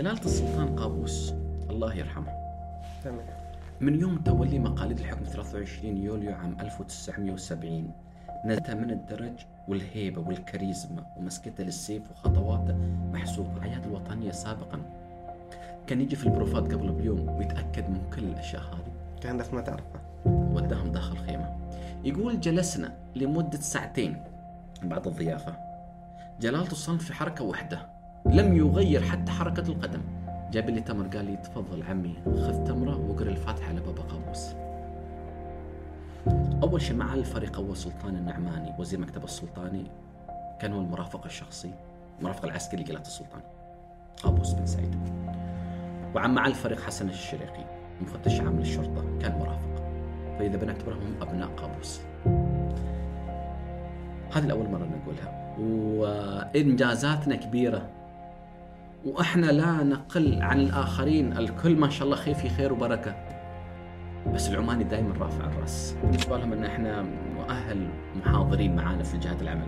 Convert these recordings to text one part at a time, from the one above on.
جلالة السلطان قابوس. الله يرحمه. تمام. من يوم تولي مقاليد الحكم 23 يوليو عام 1970 نزلت من الدرج والهيبة والكاريزما ومسكته للسيف وخطواته محسوبة. حياة الوطنية سابقا. كان يجي في البروفات قبل بيوم ويتأكد من كل الأشياء هذه. كان ما تعرفه؟ وداهم داخل خيمة. يقول جلسنا لمدة ساعتين بعد الضيافة. جلالة الصمت في حركة واحدة لم يغير حتى حركة القدم. جاب لي تمر قال لي تفضل عمي خذ تمرة وقرأ الفاتحة لبابا قابوس أول شيء مع الفريق أول سلطان النعماني وزير مكتب السلطاني كان هو المرافق الشخصي المرافق العسكري لجلالة السلطان قابوس بن سعيد. وعم مع الفريق حسن الشريقي مفتش عام للشرطة كان مرافق. فإذا بنعتبرهم أبناء قابوس هذه الأول مرة نقولها. وإنجازاتنا كبيرة. وإحنا لا نقل عن الآخرين. الكل ما شاء الله خير في خير وبركة. بس العماني دائما رافع الرأس. بالنسبة لهم أن إحنا مؤهل محاضرين معانا في جهات العمل.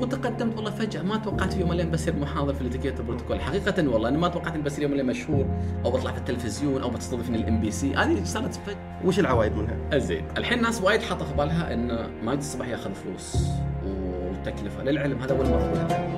وتقدمت والله فجأة. ما توقعت في يوم من الأيام بصير محاضر في الاتيكيت والبروتوكول حقيقة والله أنا ما توقعت إني بصير يوم من الأيام مشهور أو بطلع في التلفزيون أو بتستضيفني ال MBC هذه صارت فجأة وش العوائد منها؟ زين. الحين ناس وايد حاطة في بالها إن ماجد الصباح ياخذ فلوس وتكلفة. للعلم هذا أول مرة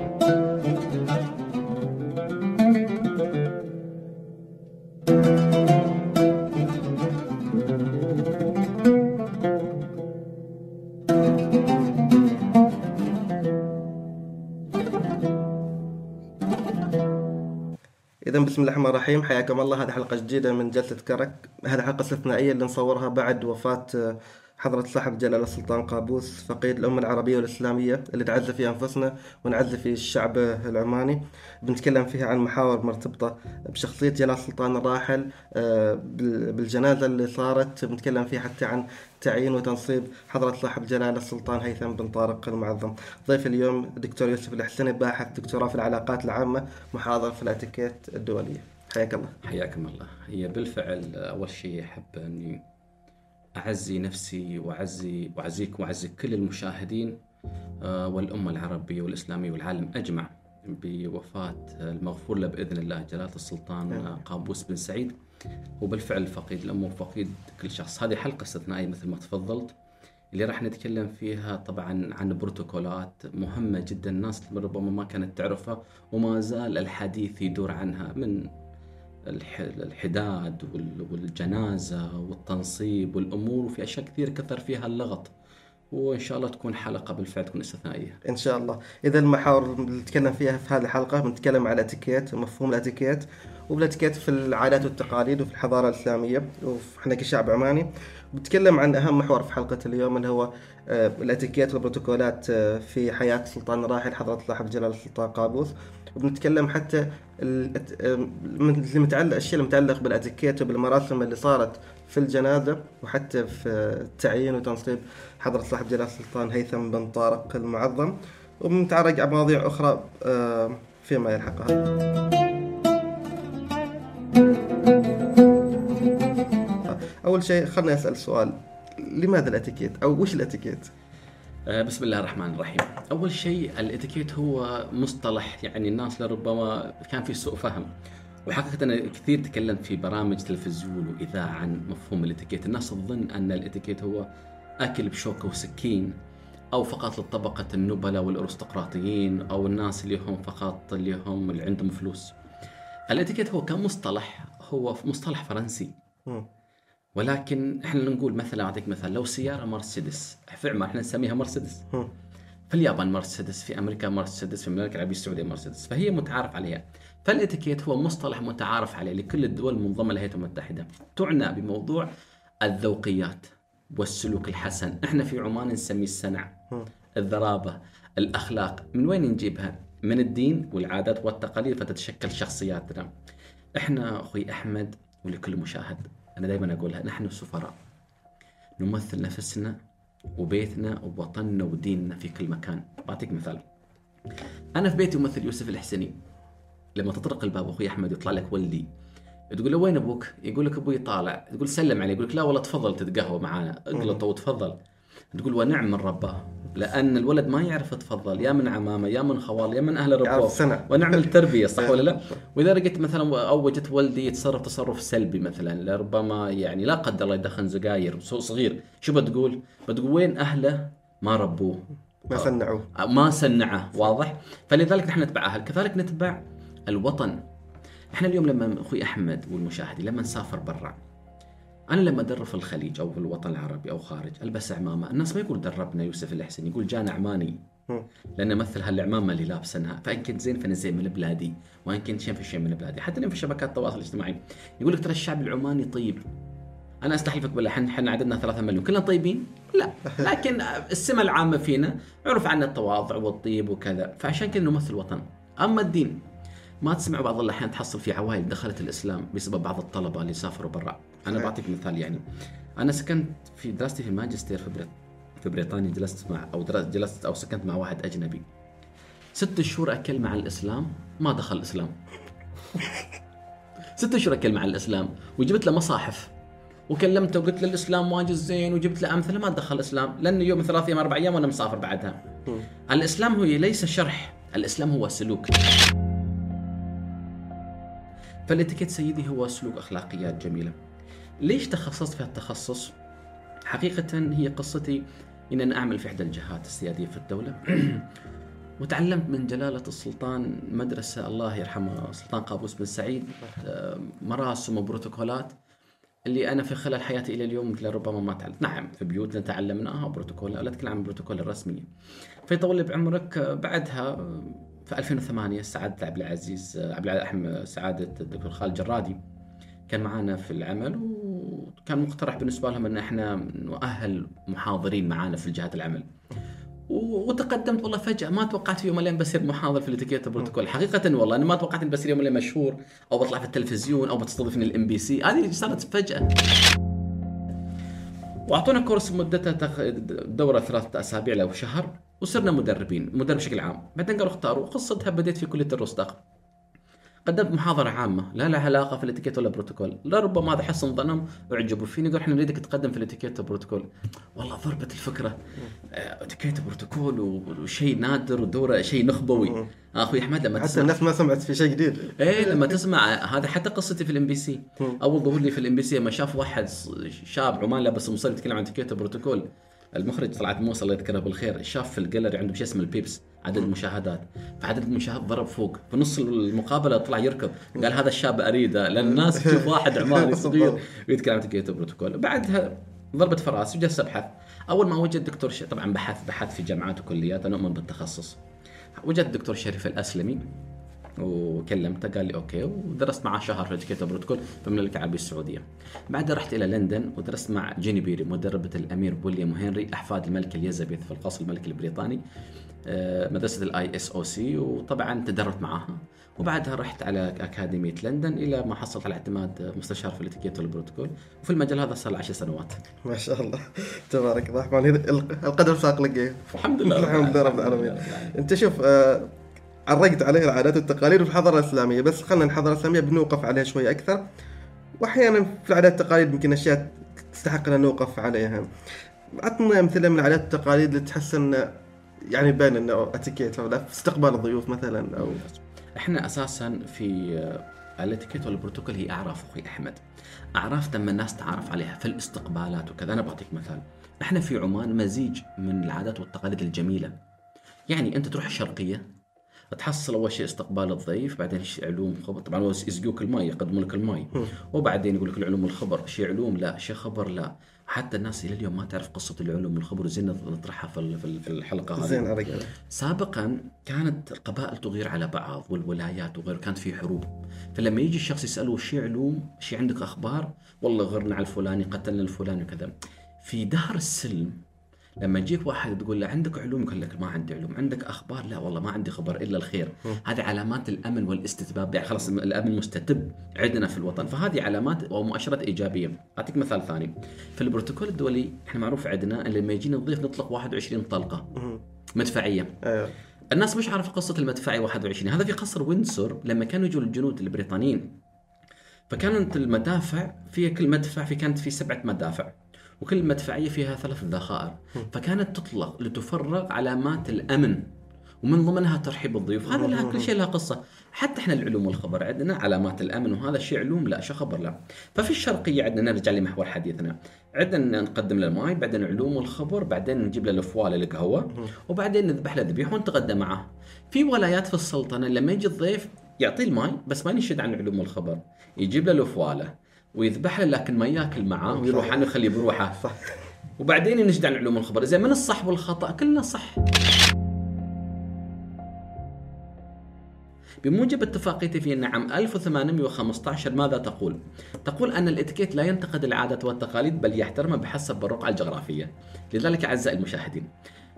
بسم الله الرحمن الرحيم. حياكم الله. هذه حلقة جديدة من جلسة كرك. هذه حلقة استثنائية اللي نصورها بعد وفاة آه، حضرة صاحب جلالة السلطان قابوس فقيد الأمة العربية والإسلامية اللي نعز في أنفسنا ونعز في الشعب العماني. بنتكلم فيها عن محاور مرتبطة بشخصية جلالة السلطان الراحل آه، بال- بالجنازة اللي صارت. بنتكلم فيها حتى عن تعيين وتنصيب حضرة صاحب جلالة السلطان هيثم بن طارق المعظم. ضيف اليوم دكتور يوسف الحسني باحث دكتوراه في العلاقات العامة محاضر في الأتيكيت الدولية. حياك الله. حياكم الله. هي بالفعل أول شيء أحب أني أعزي نفسي واعزي وأعزيك وأعزي كل المشاهدين آه، والأمة العربية والإسلامية والعالم أجمع بوفاة المغفور له بإذن الله جلالة السلطان آه، قابوس بن سعيد. وبالفعل فقيد الامه وفقيد كل شخص. هذه حلقة استثنائيه مثل ما تفضلت اللي راح نتكلم فيها طبعا عن بروتوكولات مهمة جدا الناس ربما ما كانت تعرفها وما زال الحديث يدور عنها من الح- الحداد وال- والجنازة والتنصيب والأمور وفي أشياء كثير كثر فيها اللغط. وإن شاء الله تكون حلقة بالفعل تكون استثنائية إن شاء الله. اذا المحاور اللي نتكلم فيها في هذه الحلقة بنتكلم على الاتيكيت ومفهوم الإتيكيت. وبالاتيكيت في العادات والتقاليد وفي الحضارة الإسلامية. وإحنا كشعب عماني. بنتكلم عن أهم محور في حلقة اليوم اللي هو آه، الأتيكيت والبروتوكولات آه، في حياة السلطان الراحل حضرة صاحب جلاله السلطان قابوس. وبنتكلم حتى ال- آه، من- اللي متعلق الاشياء المتعلق بالأتيكيت وبالمراسم اللي صارت في الجنازة وحتى في التعيين وتنصيب حضرة صاحب جلاله السلطان هيثم بن طارق المعظم. وبنتعرج على مواضيع أخرى آه، فيما يلحقها. أول شيء خلنا أسأل سؤال. لماذا الإتيكيت؟ أو وش الإتيكيت؟ آه، بسم الله الرحمن الرحيم. أول شيء الإتيكيت هو مصطلح يعني الناس لربما كان في سوء فهم. وحقيقة أنا كثير تكلمت في برامج تلفزيون وإذاعة عن مفهوم الإتيكيت. الناس تظن أن الإتيكيت هو أكل بشوكة وسكين أو فقط لطبقة النبلاء والأرستقراطيين أو الناس اللي هم فقط اللي هم اللي عندهم فلوس. الاتيكيت هو كمصطلح هو مصطلح فرنسي. ولكن إحنا نقول مثلا أعطيك مثال لو سيارة مرسيدس في عمان إحنا نسميها مرسيدس. في اليابان مرسيدس في أمريكا مرسيدس في المملكة العربية السعودية مرسيدس. فهي متعارف عليها. فالاتيكيت هو مصطلح متعارف عليه لكل الدول المنظمة للهيئه المتحده تعنى بموضوع الذوقيات والسلوك الحسن. إحنا في عمان نسميه السنع. الذرابة الأخلاق. من وين نجيبها؟ من الدين والعادات والتقاليد فتتشكل شخصياتنا. إحنا أخوي أحمد ولكل مشاهد أنا دائما أقولها نحن سفراء نمثل نفسنا وبيتنا ووطننا وديننا في كل مكان. بعطيك مثال. أنا في بيتي أمثل يوسف الحسني لما تطرق الباب أخوي أحمد يطلع لك ولدي. تقول له وين أبوك؟ يقول لك أبوي طالع، تقول سلم عليه، يقول لك لا والله تفضل تتقهوى معانا، اقلط وتفضل. تقول ونعم من رباه لأن الولد ما يعرف يتفضل يا من عمامة يا من خوال يا من أهل صنع. ونعم التربية صح ولا لا؟ وإذا لقيت مثلا أو وجدت ولدي يتصرف تصرف سلبي مثلا ربما يعني لا قدر الله يدخن سجاير صغير شو بتقول؟ بتقول وين أهله ما ربوه؟ ما صنعوه ما سنعه واضح فلذلك نحن نتبع أهل كذلك نتبع الوطن إحنا اليوم لما أخوي أحمد والمشاهدين لما نسافر برا أنا لما أدرب في الخليج أو في الوطن العربي أو خارج ألبس عمامة الناس ما يقول دربنا يوسف الحسن يقول جانا عماني. مم. لأن مثل هالعمامة اللي لابسنها فإن كنت زين فأنا زين من بلادي وإن كنت شين فشين من بلادي. حتى في شبكات التواصل الاجتماعي يقول لك ترى الشعب العماني طيب. أنا استحلفك بالله إحنا إحنا عددنا 3 مليون. كلنا طيبين؟ لا. لكن السمة العامة فينا عرف عنا التواضع والطيب وكذا. فعشان كذا نمثل الوطن. أما الدين ما تسمع بعض الأحيان تحصل في عوائل دخلت الإسلام بسبب بعض الطلبة اللي سافروا برا. أنا. بعطيك مثال يعني أنا سكنت في دراستي في الماجستير في بريط في بريطانيا جلست مع أو درست جلست أو سكنت مع واحد أجنبي ست شهور أكل مع الإسلام ما دخل الإسلام ست اشهر أكل مع الإسلام وجبت له مصاحف وكلمته وقلت له الإسلام واجد زين وجبت له أمثلة ما دخل الإسلام لأنه يوم ثلاث أيام أربع أيام وأنا مسافر بعدها. الإسلام هو ليس شرح، الإسلام هو سلوك. فالإتيكيت سيدي هو سلوك أخلاقيات جميلة. ليش تخصصت في هالتخصص؟ حقيقة هي قصتي إن أنا أعمل في إحدى الجهات السيادية في الدولة وتعلمت من جلالة السلطان مدرسة الله يرحمه السلطان قابوس بن سعيد آه، مراسم وبروتوكولات اللي أنا في خلال حياتي إلى اليوم ربما ما تعلمت، نعم في بيوتنا تعلمناها بروتوكول لا اتكلم عن البروتوكول الرسمية. فيطول بعمرك آه، بعدها آه، في 2008 سعاده عبد العزيز عبد العزيز سعادة الدكتور خالد جرادي كان معنا في العمل وكان مقترح بالنسبة لهم إن إحنا نؤهل محاضرين معانا في جهات العمل. وتقدمت والله فجأة ما توقعت في يوم الأيام بصير محاضر في الاتيكيت بروتوكول. حقيقة والله أنا ما توقعت اني بصير يوم الأيام مشهور أو بطلع في التلفزيون أو بتستضيفني ال MBC هذه صارت فجأة. وأعطونا course مدته. دورة ثلاثة أسابيع لو شهر وصرنا مدربين مدرب بشكل عام. بعدين قالوا اختاروا قصتها بديت في كلية الرستاق. قدمت محاضرة عامة لا لها علاقة في الاتيكيت ولا بروتوكول. لربما هذا حسن ظنهم وعجبوا فيني قالوا إحنا نريدك تقدم في الاتيكيت والبروتوكول. والله ضربت الفكرة. آه، اتيكيت وبروتوكول وشيء نادر ودورة شيء نخبوي. أخوي أحمد لما حتى تسمع الناس ما سمعت في شيء جديد. إيه لما تسمع هذا حتى قصتي في ال MBC. أول ظهور لي في ال MBC لما شاف واحد شاب عمان لابس مصر يتكلم عن اتيكيت وبروتوكول. المخرج طلعت موسى الله يذكره بالخير شاف في الجاليري عنده شيء اسمه البيبس. عدد المشاهدات فعدد المشاهدات ضرب فوق. في نص المقابلة طلع يركض. قال هذا الشاب أريده لأن الناس تشوف واحد عماني صغير ويتكلم عن اتيكيت وبروتوكول بعدها ضربت فراسي وجلست أبحث. أول ما وجد دكتور ش... طبعا بحث بحث في جامعات وكليات. أنا أؤمن بالتخصص. وجدت الدكتور شريف الأسلمي وكلمته. قال لي okay ودرست معاه شهر في اتيكيت بروتوكول في المملكة العربية السعودية. بعدها رحت إلى لندن ودرست مع جيني بيري مدربة الأمير ويليام هنري أحفاد الملكه إليزابيث في القصر الملكي البريطاني. آه، مدرسة ال ISOC وطبعا تدربت معاها. وبعدها رحت على اكاديميه لندن إلى ما حصلت على اعتماد مستشار في الاتيكيت والبروتوكول. وفي المجال هذا صار لي 10 سنوات. ما شاء الله. تبارك الرحمن القدر ساق لقيه. الحمد لله. الحمد لله رب العالمين. انت شوف آه، عرقت عليه العادات والتقاليد والحضاره الإسلامية. بس خلينا الحضارة الإسلامية بنوقف عليها شوي أكثر. واحيانا في العادات والتقاليد يمكن أشياء تستحق أن نوقف عليها. عطنا امثله من العادات والتقاليد اللي تحس أن يعني باين إنه اتيكيت ولا في استقبال الضيوف مثلا أو إحنا أساسا في آه، الاتيكيت والبروتوكول هي أعراف أخوي أحمد. أعراف لما الناس تعرف عليها في الاستقبالات وكذا. أنا بعطيك مثال. إحنا في عمان مزيج من العادات والتقاليد الجميلة. يعني أنت تروح الشرقية تحصل أول شيء استقبال الضيف بعدين شيء علوم خبر. طبعا هو يسقوك الماء يقدمون لك الماء. وبعدين يقول لك العلوم والخبر. شيء علوم؟ لا. شيء خبر؟ لا. حتى الناس إلى اليوم ما تعرف قصة العلوم والخبر زين نطرحها في ال- في ال- في الحلقة هذه. زين عليه سابقا كانت القبائل تغير على بعض والولايات وغيره كانت في حروب. فلما يجي الشخص يسأله وش علوم وش عندك أخبار؟ والله غرنا على الفلاني قتلنا الفلاني وكذا. في دهر السلم لما يجيك واحد تقول له عندك علوم؟ يقول لك ما عندي علوم. عندك أخبار؟ لا والله ما عندي خبر إلا الخير. هذه علامات الأمن والاستتباب. يعني خلاص الأمن مستتب عندنا في الوطن. فهذه علامات أو مؤشرات إيجابية. أعطيك مثال ثاني. في البروتوكول الدولي إحنا معروف عندنا إن لما يجينا الضيف نطلق 21 طلقة. مدفعية. أيوه. الناس مش عارفة قصة المدفعيه 21 هذا في قصر وينسور لما كانوا يجوا الجنود البريطانيين. فكانت المدافع في كل مدفع في كانت في سبعة مدافع. وكل مدفعية فيها ثلاث ذخائر. فكانت تطلق لتفرغ علامات الأمن ومن ضمنها ترحيب الضيوف. هذا لها كل شيء لها قصة. حتى إحنا العلوم والخبر عندنا علامات الأمن وهذا الشيء علوم لا شو خبر لا. ففي الشرقية عندنا نرجع لمحور حديثنا. عندنا نقدم له الماي بعدين علوم والخبر بعدين نجيب له الفواله القهوة وبعدين نذبح له ذبيحة ونتغدى معه. في ولايات في السلطنة لما يجي الضيف يعطيه الماي بس ما ينشد عن العلوم والخبر. يجيب له الفواله ويذبح له لكن ما ياكل معاه ويروح عنه يخليه بروحه صح وبعدين ينشد عن علوم الخبر زين من الصح والخطأ كلنا صح بموجب اتفاقية فيينا عام 1815 ماذا تقول؟ تقول أن الاتيكيت لا ينتقد العادات والتقاليد بل يحترمها بحسب الرقعة الجغرافية. لذلك أعزائي المشاهدين،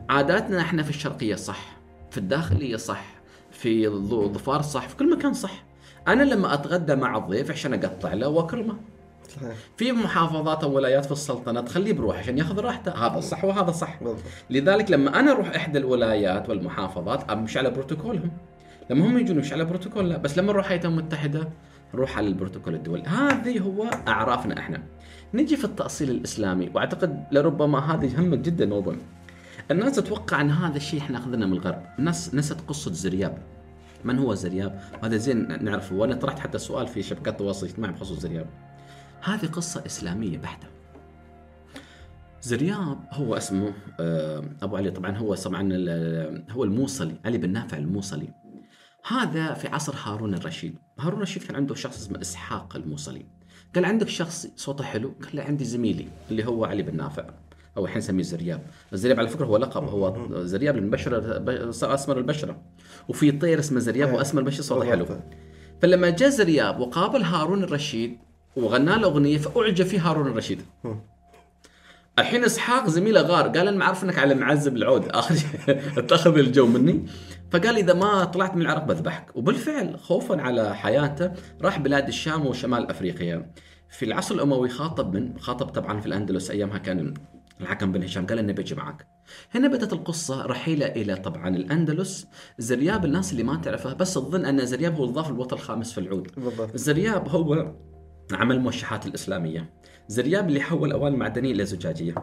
عاداتنا إحنا في الشرقية صح، في الداخلية صح، في ظفار صح، في كل مكان صح. أنا لما أتغدى مع الضيف عشان أقطع له وأكرمه. صحيح. في محافظات أو ولايات في السلطنة تخليه بروح عشان ياخذ راحته. هذا صح وهذا صح. لذلك لما أنا أروح إحدى الولايات والمحافظات أمشي على بروتوكولهم. لما هم يجون يمشي على بروتوكول لا. بس لما نروح الولايات المتحده نروح على البروتوكول الدولي. هذه هو أعرافنا إحنا. نجي في التأصيل الإسلامي وأعتقد لربما هذه يهمك جدا موضوع الناس تتوقع إن هذا الشيء إحنا أخذناه من الغرب. الناس نست قصة زرياب. من هو زرياب؟ هذا زين نعرفه وأنا طرحت حتى سؤال في شبكات التواصل الاجتماعي بخصوص زرياب. هذه قصة إسلامية بحتة. زرياب هو اسمه آه، أبو علي طبعا هو طبعا ال- هو الموصلي علي بن نافع الموصلي. هذا في عصر هارون الرشيد. هارون الرشيد كان عنده شخص اسمه إسحاق الموصلي. قال عندك شخص صوته حلو قال له عندي زميلي اللي هو علي بن نافع. أو الحين نسميه زرياب. الزرياب على فكرة هو لقب هو زرياب لأن بشره ب- أسمر البشرة. وفي طير اسمه زرياب وأسمر البشرة صوته حلو. فلما جاء زرياب وقابل هارون الرشيد وغنى له أغنية فأعجب فيه هارون الرشيد. الحين إسحاق زميله غار قال أنا عارف إنك على معذب العود. آخر اتخذ الجو مني. فقال إذا ما طلعت من العراق بذبحك. وبالفعل خوفا على حياته راح بلاد الشام وشمال أفريقيا. في العصر الأموي خاطب من خاطب طبعا في الأندلس أيامها كان الحكم بن هشام قال اني بجي معك. هنا بدأت القصة رحيلة إلى طبعا الأندلس. زرياب الناس اللي ما تعرفه بس تظن أن زرياب هو الضاف الوطن الخامس في العود. بالضبط. زرياب هو عمل الموشحات الإسلامية. زرياب اللي حول أواني معدنية إلى زجاجية.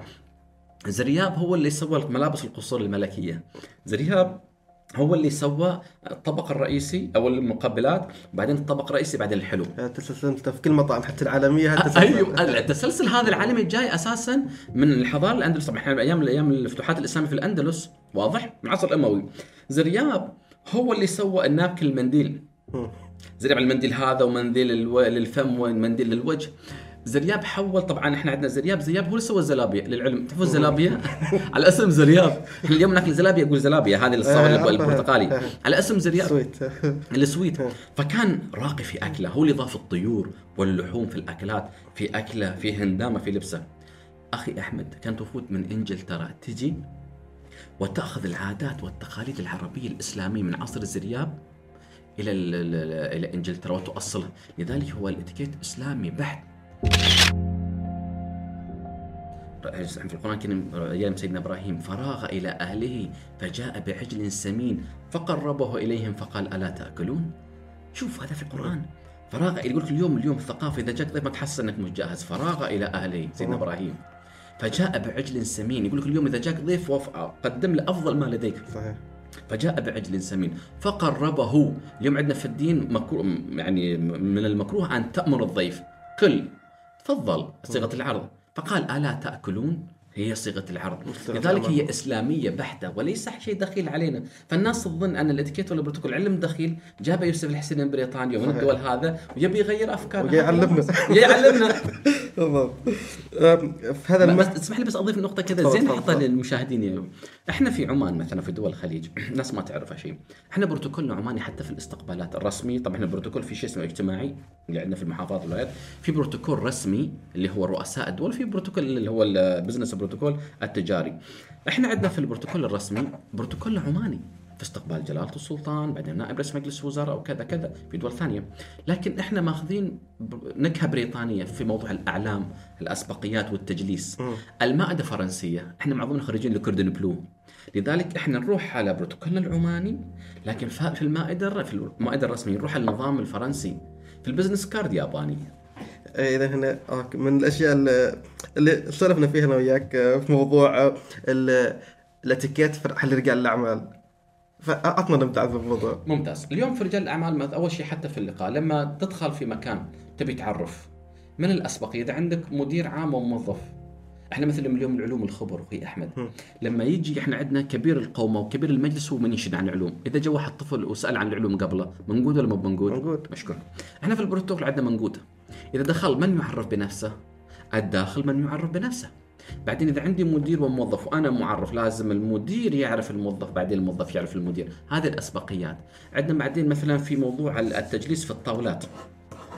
زرياب هو اللي سوى ملابس القصور الملكية. زرياب هو اللي سوى الطبق الرئيسي أو المقبلات وبعدين الطبق الرئيسي بعدين الحلو تسلسلت في كل مطعم حتى العالمية هالتسلسل. أيوه التسلسل هذا العالمي جاي أساسا من الحضارة الأندلس طبعا إحنا أيام الأيام الفتوحات الإسلامية في الأندلس واضح من العصر الأموي زرياب هو اللي سوى النابكن المنديل. زرياب المنديل هذا ومنديل. للفم ومنديل للوجه زرياب حول طبعا إحنا عندنا زرياب زرياب هو اللي سوى الزلابية للعلم. تعرفوا الزلابية؟ على اسم زرياب. إحنا اليوم ناكل زلابية أقول زلابية هذه الصور آه، الب- البرتقالي. على اسم زرياب. سويت. السويت. فكان راقي في أكله هو اللي ضاف الطيور واللحوم في الأكلات في أكلة في هندامة في لبسة. أخي أحمد كانت وفود من انجلترا تجي وتأخذ العادات والتقاليد العربية الإسلامية من عصر الزرياب إلى ال- ال- ال- إلى انجلترا وتؤصلها. لذلك هو الإتيكيت إسلامي بحت. في القرآن الكريم أيام سيدنا إبراهيم فراغ إلى أهله فجاء بعجل سمين فقربه إليهم فقال ألا تأكلون؟ شوف هذا في القرآن. فراغ يقول لك اليوم اليوم الثقافة إذا جاك ضيف ما تحس أنك مش جاهز فراغ إلى أهله سيدنا أوه. إبراهيم. فجاء بعجل سمين يقول لك اليوم إذا جاك ضيف قدم له أفضل ما لديك. صحيح. فجاء بعجل سمين فقربه. اليوم عندنا في الدين مكروه يعني من المكروه أن تأمر الضيف. كل تفضل صيغة العرض. فقال ألا تأكلون؟ هي صيغة العرض لذلك. هي إسلامية بحتة وليس شيء دخيل علينا فالناس تظن أن الإتيكيت ولا البروتوكول علم دخيل جاب يوسف الحسين من بريطانيا ومن. الدول هذا ويبي يغير افكارنا وجاي يعلمنا. بالضبط في هذا بس الم... تسمح لي بس أضيف نقطة كذا زين تفضل. للمشاهدين اليوم. إحنا في عمان مثلا في دول الخليج ناس ما تعرفها شيء إحنا بروتوكولنا عماني حتى في الاستقبالات الرسمي طبعا البروتوكول في شيء اسمه اجتماعي اللي عندنا في المحافظات والولايات في بروتوكول رسمي اللي هو رؤساء الدول في بروتوكول اللي هو ال business بروتوكول التجاري. إحنا عندنا في البروتوكول الرسمي بروتوكول عماني في استقبال جلالة السلطان بعدين نائب رئيس مجلس الوزراء وكذا كذا في دول ثانية. لكن إحنا ماخذين نكهة بريطانية في موضوع الأعلام الأسبقيات والتجليس. المائدة فرنسية. إحنا معظمنا خريجين لكوردون بلو. لذلك إحنا نروح على بروتوكولنا العماني لكن في المائدة في المائدة الرسمية نروح على النظام الفرنسي. في ال business card ياباني إذا هنا okay. من الأشياء اللي, سولفنا فيها أنا وياك آه، في موضوع آه، ال- الاتيكيت في رجال الأعمال. فاعطنا نبدا عن الموضوع. ممتاز. اليوم في رجال الأعمال أول شيء حتى في اللقاء لما تدخل في مكان تبي تعرف من الاسبقيه إذا عندك مدير عام وموظف إحنا مثلا اليوم العلوم الخبر أخوي أحمد. مم. لما يجي إحنا عندنا كبير القومه وكبير المجلس هو من ينشد عن العلوم. إذا جو واحد طفل وسأل عن العلوم قبله منقود ولا مو منقود منقود. مشكور. إحنا في البروتوكول عندنا منقود. إذا دخل من يعرف بنفسه؟ الداخل من يعرف بنفسه. بعدين إذا عندي مدير وموظف وأنا معرف لازم المدير يعرف الموظف بعدين الموظف يعرف المدير. هذه الأسبقيات. عندنا بعدين مثلا في موضوع التجليس في الطاولات.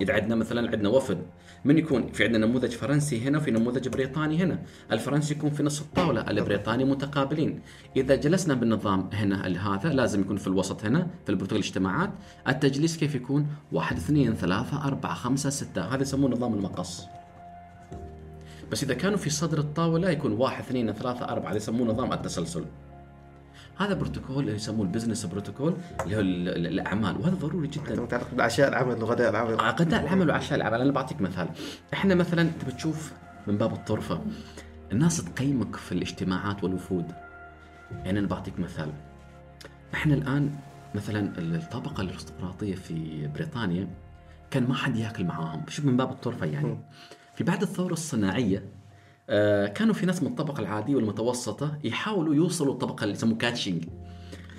إذا عندنا مثلا عندنا وفد. من يكون في عندنا نموذج فرنسي هنا وفي نموذج بريطاني هنا. الفرنسي يكون في نص الطاولة البريطاني متقابلين. إذا جلسنا بالنظام هنا هذا لازم يكون في الوسط هنا في البروتوكول الاجتماعات التجليس كيف يكون؟ واحد اثنين ثلاثة أربعة خمسة ستة. هذا يسمونه نظام المقص. بس إذا كانوا في صدر الطاولة يكون واحد اثنين ثلاثة أربعة. هذا يسمونه نظام التسلسل. هذا بروتوكول اللي يسموه ال business بروتوكول اللي هو ال- ال- الأعمال. وهذا ضروري جدا. أنت متعرف بالعشاء العمل وغداء العمل. غداء العمل وعشاء العمل. أنا بعطيك مثال. إحنا مثلا تبي تشوف من باب الطرفة الناس تقيمك في الاجتماعات والوفود. يعني أنا بعطيك مثال. إحنا الآن مثلا الطبقة الارستقراطية في بريطانيا كان ما حد ياكل معاهم. شوف من باب الطرفة يعني. في بعد الثورة الصناعية كانوا في ناس من الطبقة العادية والمتوسطة يحاولوا يوصلوا الطبقة اللي يسموه كاتشنج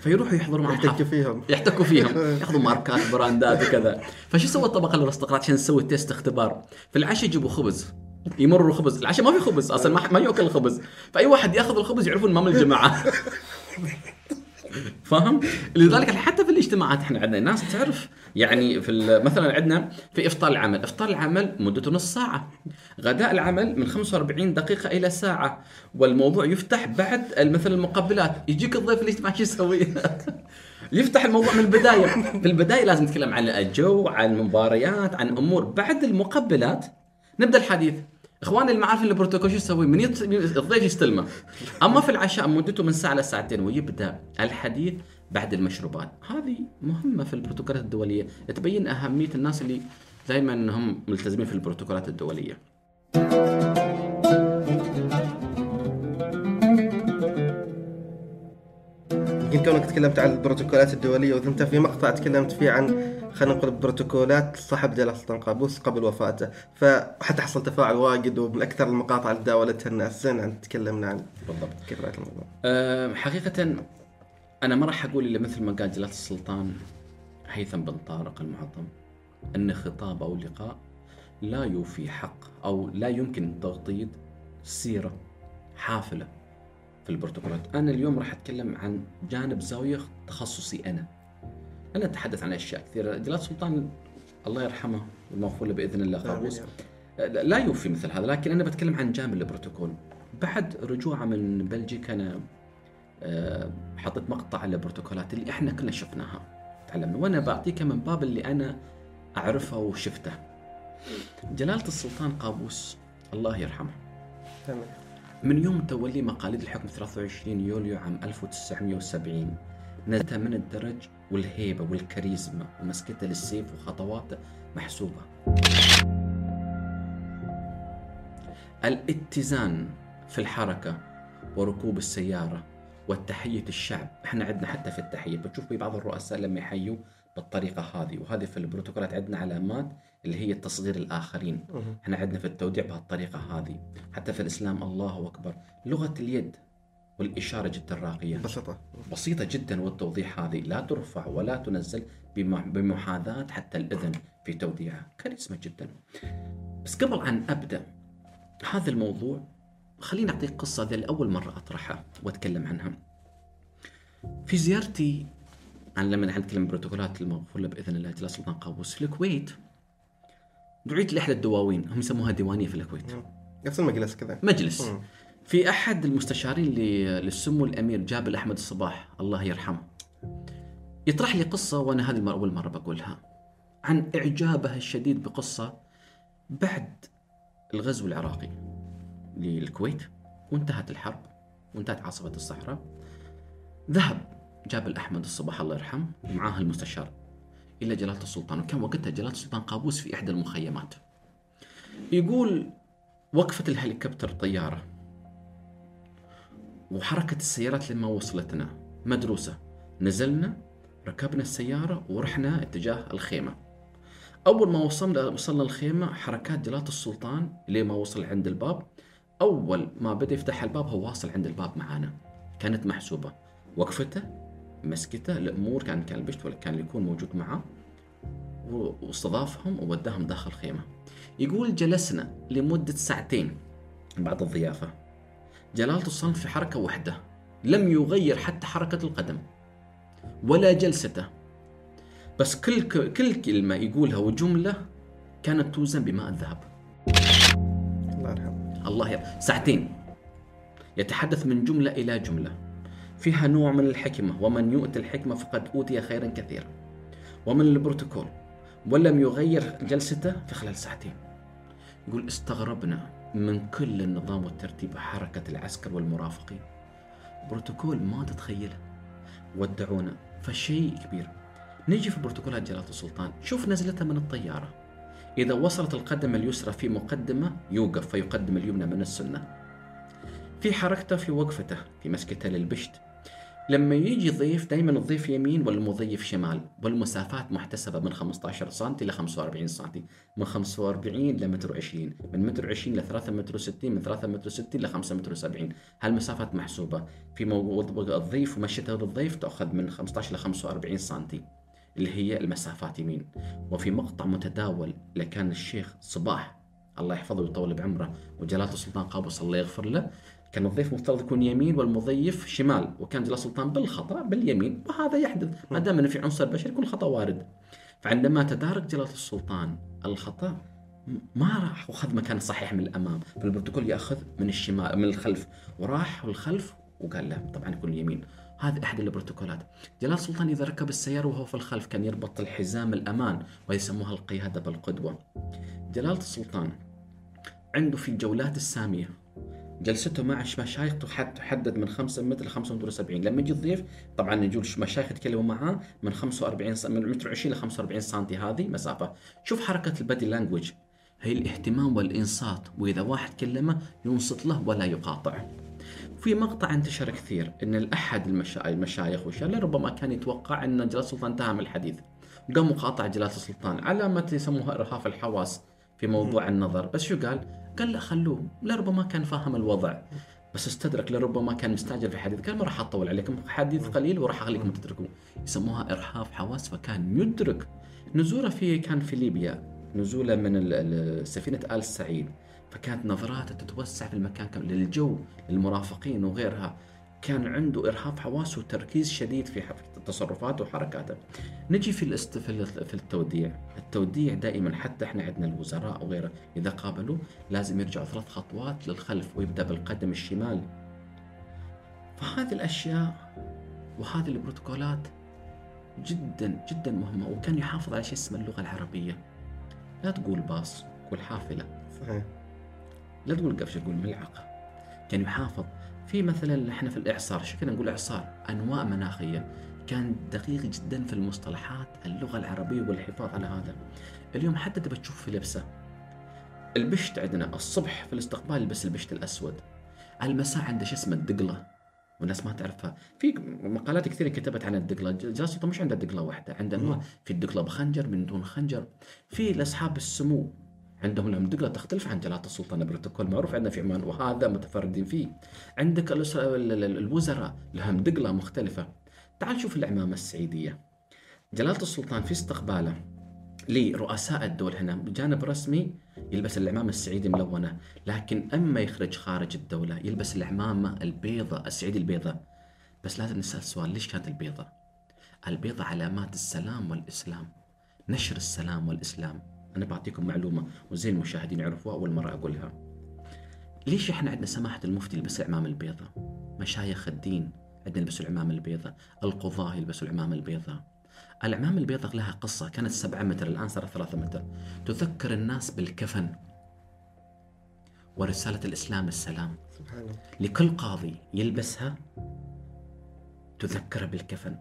فيروحوا يحضروا معهم يحتكوا فيهم. يحتكوا فيهم. ياخذوا ماركات براندات وكذا. فشو سوى الطبقة الأرستقراط؟ عشان تسوي تيست اختبار. في العشاء يجيبوا خبز. يمروا خبز. العشاء ما في خبز أصلا ما, ما يأكل الخبز فأي واحد يأخذ الخبز يعرفون ما من الجماعة. فاهم؟ لذلك حتى في الاجتماعات إحنا عندنا ناس تعرف يعني في مثلا عندنا في إفطار العمل، إفطار العمل مدته نص ساعة. غداء العمل من 45 دقيقة إلى ساعة والموضوع يفتح بعد مثل المقبلات، يجيك الضيف الاجتماعي شو يسوي؟ يفتح الموضوع من البداية، في البداية لازم نتكلم عن الجو، عن المباريات، عن أمور، بعد المقبلات نبدأ الحديث. إخواني اللي ما عارفين البروتوكول شو يسوي؟ من. من الضيف يستلمه. أما في العشاء مدته من ساعة لساعتين ويبدأ الحديث بعد المشروبات، هذه مهمة في البروتوكولات الدولية، تبين أهمية الناس اللي دائما هم ملتزمين في البروتوكولات الدولية. يمكن كونك تكلمت عن البروتوكولات الدولية وإذا أنت في مقطع تكلمت فيه عن خلينا نقول بروتوكولات صاحب جلاله السلطان قابوس قبل وفاته. فحتى حصل تفاعل واجد ومن أكثر المقاطع اللي تداولتها الناس. زين عن تكلمنا عن بالضبط. كيف رايك الموضوع؟ أه حقيقة أنا ما راح أقول إلا مثل ما قال جلالة السلطان هيثم بن طارق المعظم إن خطاب أو لقاء لا يوفي حق أو لا يمكن تغطيه سيرة حافلة في البروتوكولات. أنا اليوم راح أتكلم عن جانب زاوية تخصصي أنا. أنا أتحدث عن أشياء كثيرة. جلالة السلطان الله يرحمه والمغفور له بإذن الله قابوس لا يوفي مثل هذا لكن أنا بتكلم عن جانب البروتوكول. بعد رجوعه من بلجيكا أنا آه، حطيت مقطع على البروتوكولات اللي إحنا كلنا شفناها. تعلمنا. وأنا بعطيك من باب اللي أنا أعرفه وشفته. جلالة السلطان قابوس الله يرحمه. تمام. من يوم تولي مقاليد الحكم 23 يوليو عام 1970 نزلت من الدرج والهيبة والكاريزما ومسكته للسيف وخطواته محسوبة. الاتزان في الحركة وركوب السيارة والتحية الشعب. إحنا عندنا حتى في التحية. بتشوف في بعض الرؤساء لما يحيوا بالطريقة هذه وهذه في البروتوكولات عندنا علامات اللي هي تصغير الآخرين. إحنا عندنا في التوديع بهالطريقة هذه. حتى في الإسلام الله أكبر. لغة اليد. والإشارة جدا راقية. بسيطة. بسيطة جدا والتوضيح هذه. لا ترفع ولا تنزل بمح- بمحاذاة حتى الإذن في توديعها كاريزما جدا. بس قبل أن أبدأ هذا الموضوع خليني أعطيك قصة ذي لأول مرة أطرحها وأتكلم عنها. في زيارتي عن لما نتكلم بروتوكولات المغفور له بإذن الله جلاله السلطان قابوس في الكويت. دعيت لاحدى الدواوين هم يسموها ديوانية في الكويت. نفس المجلس كذا. مجلس. مم. في أحد المستشارين للسمو الأمير جابر أحمد الصباح الله يرحمه يطرح لي قصة وأنا هذه المرة أول مرة بقولها عن إعجابه الشديد بقصة بعد الغزو العراقي للكويت وانتهت الحرب وانتهت عاصفة الصحراء. ذهب جابر أحمد الصباح الله يرحمه ومعاه المستشار إلى جلالة السلطان وكان وقتها جلالة السلطان قابوس في إحدى المخيمات. يقول وقفة الهليكوبتر طيارة. وحركة السيارات لما وصلتنا. مدروسة. نزلنا ركبنا السيارة ورحنا اتجاه الخيمة. أول ما وصلنا وصلنا الخيمة حركات جلالة السلطان اللي ما وصل عند الباب. أول ما بدأ يفتح الباب هو واصل عند الباب معانا. كانت محسوبة. وقفته مسكته الأمور كان كان ولا كان يكون موجود معه واستضافهم ووداهم داخل الخيمة. يقول جلسنا لمدة ساعتين بعد الضيافة. جلالة السلطان في حركة واحدة لم يغير حتى حركة القدم ولا جلسته. بس كل كل كلمة يقولها وجملة كانت توزن بماء الذهب. الله يرحمه. الله يرحمه. ساعتين. يتحدث من جملة إلى جملة. فيها نوع من الحكمة ومن يؤتي الحكمة فقد أوتي خيرا كثيرا. ومن البروتوكول ولم يغير جلسته في خلال ساعتين. يقول استغربنا. من كل النظام والترتيب حركة العسكر والمرافقين. بروتوكول ما تتخيله. ودعونا فشيء كبير. نجي في بروتوكولات جلالة السلطان. شوف نزلته من الطيارة. إذا وصلت القدم اليسرى في مقدمة يوقف فيقدم اليمنى من السنة. في حركته في وقفته في مسكته للبشت. لما يجي ضيف دائما الضيف يمين والمضيف شمال والمسافات محتسبة من 15 سم إلى 45 سم من 45 إلى متر 20 من متر 20 إلى 3 متر 60 من 3 متر 60 إلى 5 متر 70 هالمسافات محسوبة. في الضيف ومشيته للضيف تأخذ من 15 إلى 45 سم اللي هي المسافات يمين. وفي مقطع متداول لكان الشيخ صباح الله يحفظه ويطول بعمره وجلالة السلطان قابوس الله يغفر له كان الضيف مفترض يكون يمين والمضيف شمال وكان جلاله السلطان بالخطأ باليمين وهذا يحدث. ما دام إنه في عنصر بشري يكون الخطا وارد. فعندما تدارك جلالة السلطان الخطأ ما راح وأخذ مكان صحيح من الأمام. فالبروتوكول يأخذ من الشمال من الخلف وراح الخلف وقال له طبعا يكون اليمين هذه أحد البروتوكولات. جلال السلطان إذا ركب السيارة وهو في الخلف كان يربط الحزام الأمان ويسموها القيادة بالقدوة. جلالة السلطان عنده في الجولات السامية جلسته مع مشايخ تحدد من 5 متر ل 5 متر 70 لما يجي الضيف طبعا يجوا المشايخ يتكلموا معاه من 45 من متر 20 ل 45 سم هذه مسافة. شوف حركة البادي لانجوج هي الاهتمام والإنصات وإذا واحد كلمه ينصت له ولا يقاطع. في مقطع انتشر كثير إن الأحد المشايخ وشا ربما كان يتوقع أن جلاله السلطان انتهى من الحديث قام مقاطع جلاله السلطان على ما يسموها إرهاف الحواس في موضوع النظر. بس شو قال؟ قال لا خلوه لربما كان فاهم الوضع. بس استدرك لربما كان مستعجل في حديث. قال ما راح أطول عليكم حديث قليل وراح أخليكم تدركوا يسموها ارهاف حواس فكان يدرك. نزوله في كان في ليبيا. نزوله من سفينة آل سعيد. فكانت نظراته تتوسع في المكان كامل للجو للمرافقين وغيرها. كان عنده ارهاق حواس وتركيز شديد في تصرفاته وحركاته. نجي في الاست في التوديع، التوديع دائما حتى إحنا عندنا الوزراء وغيره إذا قابلوا لازم يرجعوا ثلاث خطوات للخلف ويبدأ بالقدم الشمال. فهذه الأشياء وهذه البروتوكولات جدا جدا مهمة وكان يحافظ على شيء اسمه اللغة العربية. لا تقول باص، قول حافلة. صحيح. لا تقول قفشة تقول ملعقة كان يحافظ في مثلا إحنا في الإعصار شو كنا نقول إعصار؟ أنواع مناخية. كان دقيق جدا في المصطلحات اللغة العربية والحفاظ على هذا. اليوم حتى تبى تشوف في لبسه. البشت عندنا الصبح في الاستقبال يلبس البشت الأسود. المساء عنده شو اسمه؟ الدقلة. والناس ما تعرفها. في مقالات كثيرة كتبت عن الدقلة. جاسوطه مش عنده دقلة واحدة عنده أنواع. في الدقلة بخنجر من دون خنجر. في لأصحاب السمو. عندهم الأمدقة تختلف عن جلالة السلطان بروتوكول معروف عندنا في عمان وهذا متفردين فيه. عندك الوزراء لهم دقلة مختلفة. تعال شوف العمامة السعيدية. جلالة السلطان في استقباله لرؤساء الدول هنا بجانب رسمي يلبس العمامة السعيدي ملونة لكن أما يخرج خارج الدولة يلبس العمامة البيضة السعيدي البيضة. بس لازم نسأل سؤال ليش كانت البيضة؟ البيضة علامات السلام والإسلام نشر السلام والإسلام. أنا بعطيكم معلومة وزين المشاهدين يعرفوها أول مرة أقولها. ليش إحنا عندنا سماحة المفتي يلبس العمامة البيضاء مشايخ الدين عندنا يلبسوا العمامة البيضاء القضاة يلبسوا العمامة البيضاء العمامة البيضاء لها قصة كانت سبعة متر الآن صارت ثلاثة متر. تذكر الناس بالكفن ورسالة الإسلام السلام. سبحان الله لكل قاضي يلبسها تذكر بالكفن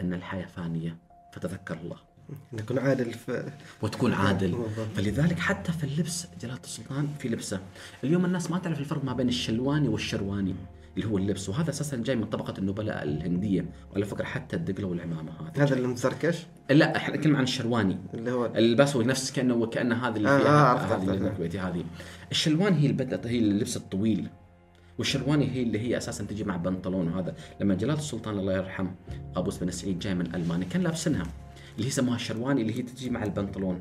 أن الحياة فانية فتذكر الله. نكون عادل في وتكون عادل. فلذلك حتى في اللبس جلالة السلطان في لبسه. اليوم الناس ما تعرف الفرق ما بين الشلواني والشرواني اللي هو اللبس. وهذا أساسا جاي من طبقة النبلاء الهندية وعلى فكرة حتى الدقلة والعمامة هذا اللي مزركش لا إحنا نتكلم عن الشرواني. اللي هو الباس هو نفس كانه وكان هذه اللي آه، فيها. آه، هذه اللي. الكويتي هذه. الشلوان هي البدله هي اللبس الطويل. والشرواني هي اللي هي أساسا تجي مع بنطلون. وهذا لما جلالة السلطان الله يرحم قابوس بن سعيد جاي من ألمانيا كان لابسنها اللي هي يسموها الشرواني اللي هي تجي مع البنطلون.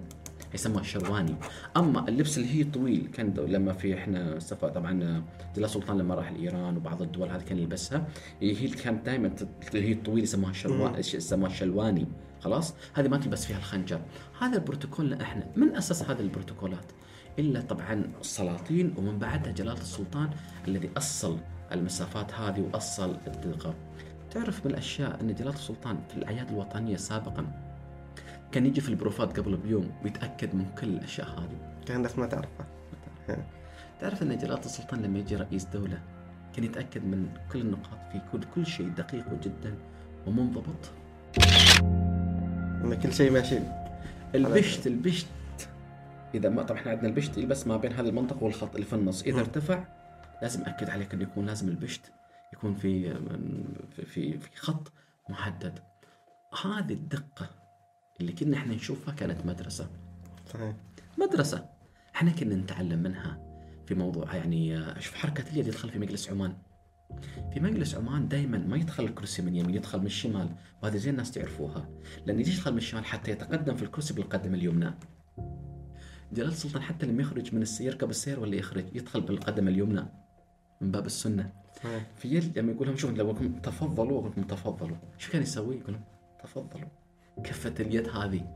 يسموها الشرواني أما اللبس اللي هي طويل كان لما في إحنا سفا طبعا جلاله السلطان لما راح لايران وبعض الدول هذه كان يلبسها. هي كانت دائما هي الطويل يسموها الشرواني يسموها الشلواني خلاص؟ هذه ما تلبس فيها الخنجر. هذا البروتوكول إحنا من اسس هذه البروتوكولات؟ إلا طبعا السلاطين ومن بعدها جلاله السلطان الذي أصل المسافات هذه وأصل الدقة. تعرف من الاشياء إن جلاله السلطان في الأعياد الوطنية سابقا كان يجي في البروفات قبل بيوم ويتأكد من كل الأشياء هذه. كان الناس ما تعرفه. تعرف. أن جلالة السلطان لما يجي رئيس دولة كان يتأكد من كل النقاط في كل كل شيء دقيق جدا ومنضبط. ان كل شيء ماشي. البشت البشت. إذا ما طبعا إحنا عندنا البشت يلبس ما بين هذه المنطقة والخط اللي في النص إذا مم. ارتفع لازم أكد عليك إنه يكون لازم البشت يكون في في, في خط محدد. هذه الدقة اللي كنا إحنا نشوفها كانت مدرسة. صحيح مدرسة. إحنا كنا نتعلم منها في موضوع يعني آه، شوف حركة اليد يدخل في مجلس عمان. في مجلس عمان دائما ما يدخل الكرسي من يمين يدخل من الشمال وهذه زين الناس تعرفوها. لأن يجي يدخل من الشمال حتى يتقدم في الكرسي بالقدم اليمنى. جلال السلطان حتى لما يخرج من السير يركب السير ولا يخرج يدخل بالقدم اليمنى من باب السنة. في يد لما يقول لهم شوف لو تفضلوا تفضلوا. شو كان يسوي؟ يقول لهم تفضلوا. كفة اليد هذه.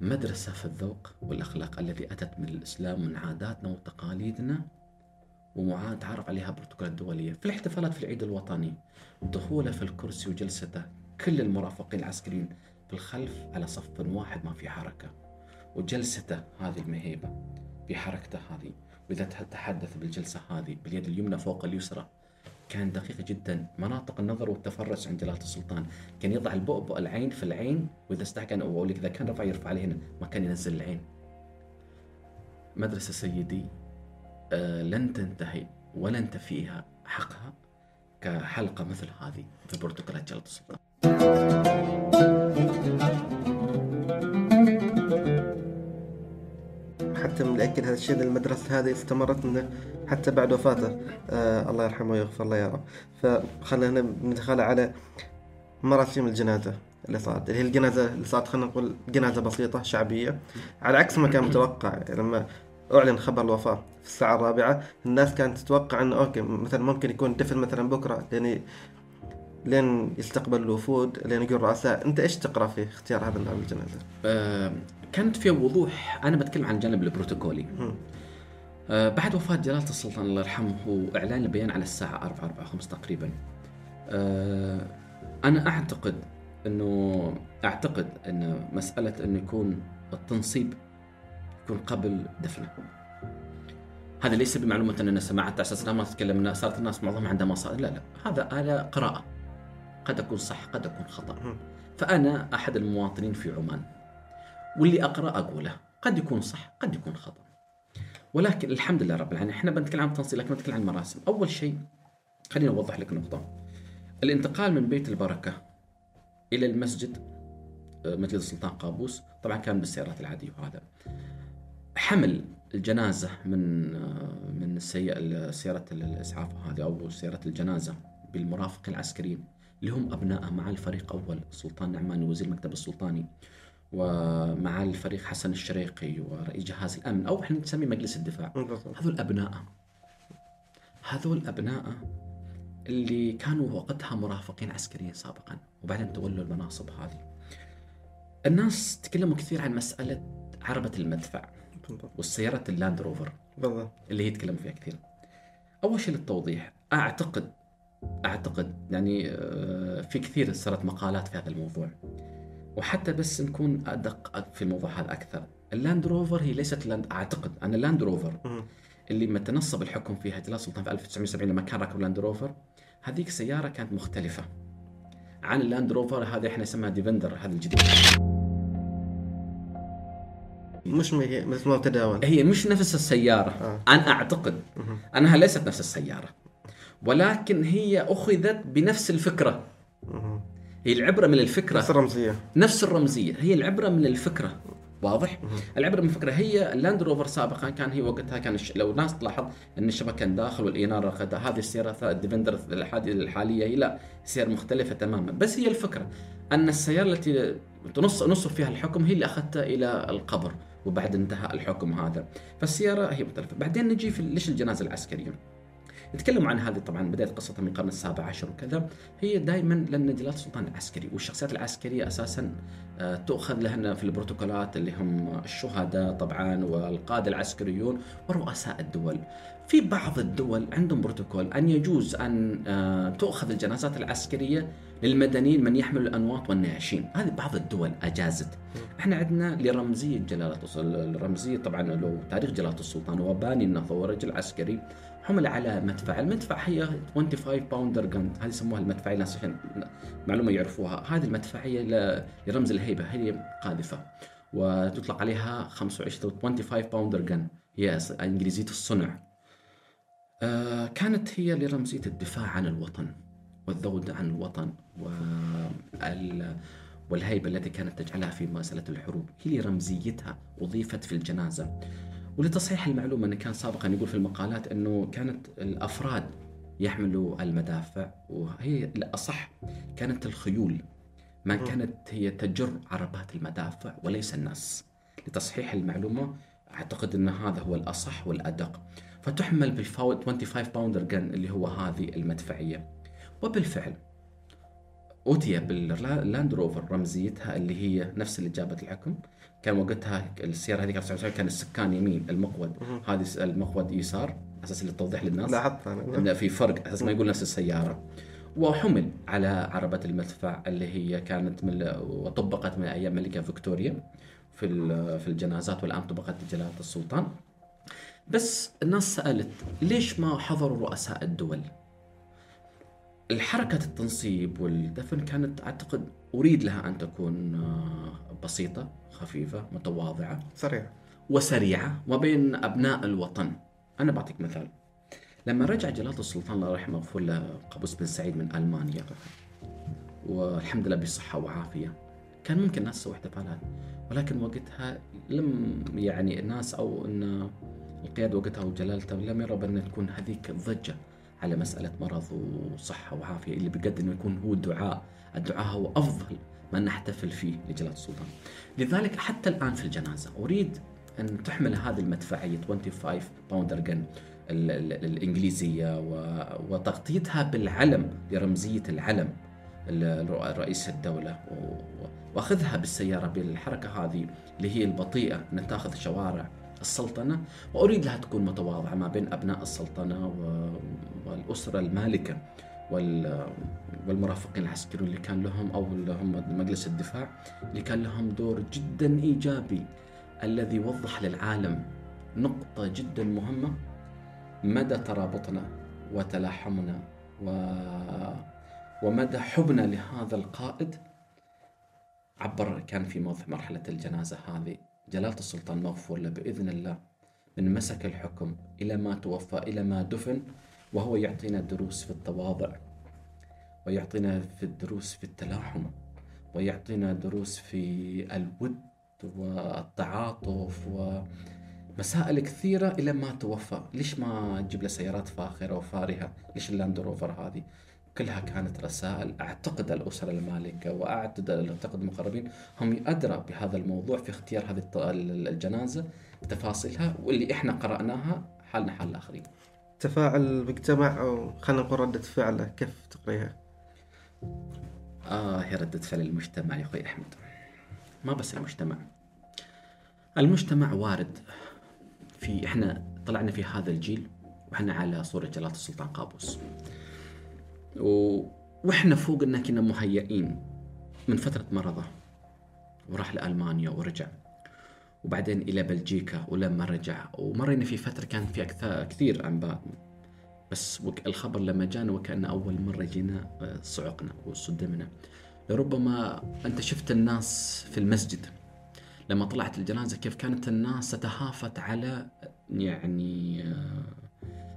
مدرسة في الذوق والأخلاق الذي أتت من الإسلام من عاداتنا وتقاليدنا ومعاد تعرف عليها بروتوكولات دولية في الاحتفالات في العيد الوطني دخوله في الكرسي وجلسته كل المرافقين العسكريين في الخلف على صف واحد ما في حركة. وجلسته هذه المهيبة بحركته هذه وإذا تحدث بالجلسة هذه باليد اليمنى فوق اليسرى كان دقيق جدا. مناطق النظر والتفرس عند جلالة السلطان. كان يضع البؤبؤ العين في العين وإذا استحكى أو أقول لك إذا كان رفع يرفع عليه هنا ما كان ينزل العين. مدرسة سيدي آه لن تنتهي ولن تفيها حقها كحلقة مثل هذه في بروتوكولات جلالة السلطان. حتى من الأكد هذا الشيء المدرسة هذه استمرت منه حتى بعد وفاته. آه الله يرحمه ويغفر له يا رب. فخلينا ندخل على مراسم الجنازة اللي صارت. اللي هي الجنازة اللي صارت خلينا نقول جنازة بسيطة شعبية على عكس ما كان متوقع. لما أعلن خبر الوفاة في الساعة الرابعة الناس كانت تتوقع إنه okay مثلا ممكن يكون دفن مثلا بكرة لين لين يستقبل الوفود لين يجوا الرؤساء أنت إيش تقرأ في اختيار هذا النوع من الجنازة؟ آه كانت في وضوح. أنا بتكلم عن الجانب البروتوكولي. آه، بعد وفاة جلالة السلطان الله يرحمه وإعلان البيان على الساعة 4 4 5 تقريبا. آه، أنا أعتقد أنه أعتقد أن مسألة أنه يكون التنصيب يكون قبل دفنه. هذا ليس بمعلومة أن أنا سمعت على أساس ما تكلمنا صارت الناس معظمها عندها مصائب لا لا هذا على قراءة. قد أكون صح قد أكون خطأ. مم. فأنا أحد المواطنين في عمان. واللي أقرأ أقوله. قد يكون صح قد يكون خطأ. ولكن الحمد لله رب العالمين إحنا بنتكلم عن تنصيل لكن بنتكلم عن مراسم. أول شيء خليني أوضح لك نقطة. الانتقال من بيت البركة إلى المسجد آه، مسجد السلطان قابوس طبعا كان بالسيارات العادية وهذا. حمل الجنازة من آه، من. سيارة الإسعاف هذه أو سيارة الجنازة بالمرافقين العسكريين اللي هم ابنائه مع الفريق أول السلطان نعماني وزير المكتب السلطاني. ومع الفريق حسن الشريقي ورئيس جهاز الأمن أو إحنا نسميه مجلس الدفاع. هذول أبناء. هذول أبناء اللي كانوا وقتها مرافقين عسكريين سابقا وبعدين تولوا المناصب هذه. الناس تكلموا كثير عن مسألة عربة المدفع. والسيارات اللاند روفر. بالضبط. اللي هي يتكلموا فيها كثير. أول شيء للتوضيح أعتقد أعتقد يعني آه، في كثير صارت مقالات في هذا الموضوع. وحتى بس نكون أدق في الموضوع هذا أكثر اللاند روفر هي ليست لاند أعتقد ان اللاند روفر. اللي ما تنصب الحكم فيها جلال السلطان في 1970 لما كان راكب لاند روفر هذيك السياره كانت مختلفة عن اللاند روفر هذه إحنا نسميها ديفندر هذا الجديد مش مثل ما تداول هي مش نفس السيارة آه. أنا أعتقد أنها ليست نفس السيارة ولكن هي أخذت بنفس الفكرة مهم. هي العبرة من الفكرة. بس رمزيه نفس الرمزية. هي العبرة من الفكرة. واضح؟ العبرة من الفكرة هي اللاند روفر سابقا كان هي وقتها كان الش... لو ناس تلاحظ إن الشبكة كان داخل والإنارة قد- هذه السيارة الديفندر الحالية هي لا سيارة مختلفة تماما. بس هي الفكرة أن السيارة التي تنص نصف فيها الحكم هي اللي أخذتها إلى القبر وبعد انتهاء الحكم هذا. فالسيارة هي مختلفة. بعدين نجي في ليش الجنازة العسكرية؟ نتكلم عن هذه طبعا بدايه قصتها من القرن السابع عشر وكذا هي دائما لأن جلال السلطان عسكري والشخصيات العسكرية أساسا آه، تؤخذ لهن في البروتوكولات اللي هم الشهداء طبعا والقادة العسكريون ورؤساء الدول. في بعض الدول عندهم بروتوكول أن يجوز أن آه، تؤخذ الجنازات العسكرية للمدنيين من يحمل الأنواط والنعشين، هذه بعض الدول أجازت. إحنا عندنا لرمزية جلالة الرمزيه طبعا لو تاريخ جلالة السلطان هو باني النهضه ورجل عسكري حمل على مدفع، المدفع هي 25 pounder gun، هذه يسموها المدفعيه الناس عشان معلومة يعرفوها، هذه المدفعية ل- لرمز الهيبة. هي قاذفة. وتطلق عليها 25 25 pounder gun هي إنجليزية الصنع. آه، كانت هي لرمزية الدفاع عن الوطن والذود عن الوطن وال والهيبة التي كانت تجعلها في مسألة الحروب. هي لرمزيتها أضيفت في الجنازة. ولتصحيح المعلومة أن كان سابقا يقول في المقالات أنه كانت الأفراد يحملوا المدافع وهي الأصح كانت الخيول ما كانت هي تجر عربات المدافع وليس الناس لتصحيح المعلومة أعتقد أن هذا هو الأصح والأدق. فتحمل بالفاو 25 pounder gun اللي هو هذه المدفعية. وبالفعل أوتي باللاند روفر رمزيتها اللي هي نفس اللي جابت الحكم كان وقتها السيارة هذه كانت 99 كان السكان يمين المقود. هذه المقود يسار أساس للتوضيح للناس. لاحظت أنا. إن في فرق أساس ما يقول نفس السيارة. وحمل على عربة المدفع اللي هي كانت من وطبقت من أيام الملكة فيكتوريا في في الجنازات والآن طبقت جلاله السلطان. بس الناس سألت ليش ما حضروا رؤساء الدول؟ الحركة التنصيب والدفن كانت أعتقد أريد لها أن تكون آه، بسيطة خفيفة متواضعة. سريع. وسريعة وبين أبناء الوطن. أنا بعطيك مثال. لما رجع جلالة السلطان الله يرحمه مغفور له قابوس بن سعيد من ألمانيا. والحمد لله بصحة وعافية. كان ممكن الناس تسوي احتفالات. ولكن وقتها لم يعني الناس أو أن القيادة وقتها وجلالته لم يروا بأن تكون هذيك الضجة. على مسألة مرض وصحة وعافية اللي بجد أنه يكون هو الدعاء. الدعاء هو أفضل ما نحتفل فيه لجلالة السلطان. لذلك حتى الآن في الجنازة أريد أن تحمل هذه المدفعية 25 باوندر جن ال- ال- الإنجليزية وتغطيتها بالعلم لرمزية العلم ال- رئيس الدولة. وأخذها بالسيارة بالحركة هذه اللي هي البطيئة. أن تاخذ شوارع السلطنة وأريد لها تكون متواضعة ما بين أبناء السلطنة والأسرة المالكة وال- والمرافقين العسكريين اللي كان لهم أو اللي هم مجلس الدفاع اللي كان لهم دور جدا إيجابي الذي وضح للعالم نقطة جدا مهمة مدى ترابطنا وتلاحمنا و... ومدى حبنا لهذا القائد عبر كان في مرحلة الجنازة هذه جلالة السلطان مغفور له بإذن الله من مسك الحكم إلى ما توفى إلى ما دفن وهو يعطينا دروس في التواضع ويعطينا في الدروس في التلاحم ويعطينا دروس في الود والتعاطف ومسائل كثيرة إلى ما توفى. ليش ما تجيب له سيارات فاخرة وفارهة؟ ليش اللاند روفر هذه؟ كلها كانت رسائل. أعتقد الأسرة المالكة وأعتقد أعتقد المقربين هم أدرى بهذا الموضوع في اختيار هذه الجنازة بتفاصيلها واللي إحنا قرأناها حالنا حال الآخرين. تفاعل المجتمع أو خلينا نقول ردة فعله كيف تقريها؟ آه يا ردة فعل المجتمع يا أخوي أحمد. ما بس المجتمع. المجتمع وارد. في إحنا طلعنا في هذا الجيل وإحنا على صورة جلالة السلطان قابوس. و... وإحنا فوق إن كنا مهيئين من فترة مرضه. وراح لألمانيا ورجع. وبعدين إلى بلجيكا ولما رجع. ومرينا في فترة كان في أكثر كثير أنباء. بس الخبر لما جانا وكأن أول مرة جينا آه، صعقنا وصدمنا. لربما أنت شفت الناس في المسجد. لما طلعت الجنازة كيف كانت الناس تتهافت على يعني آه،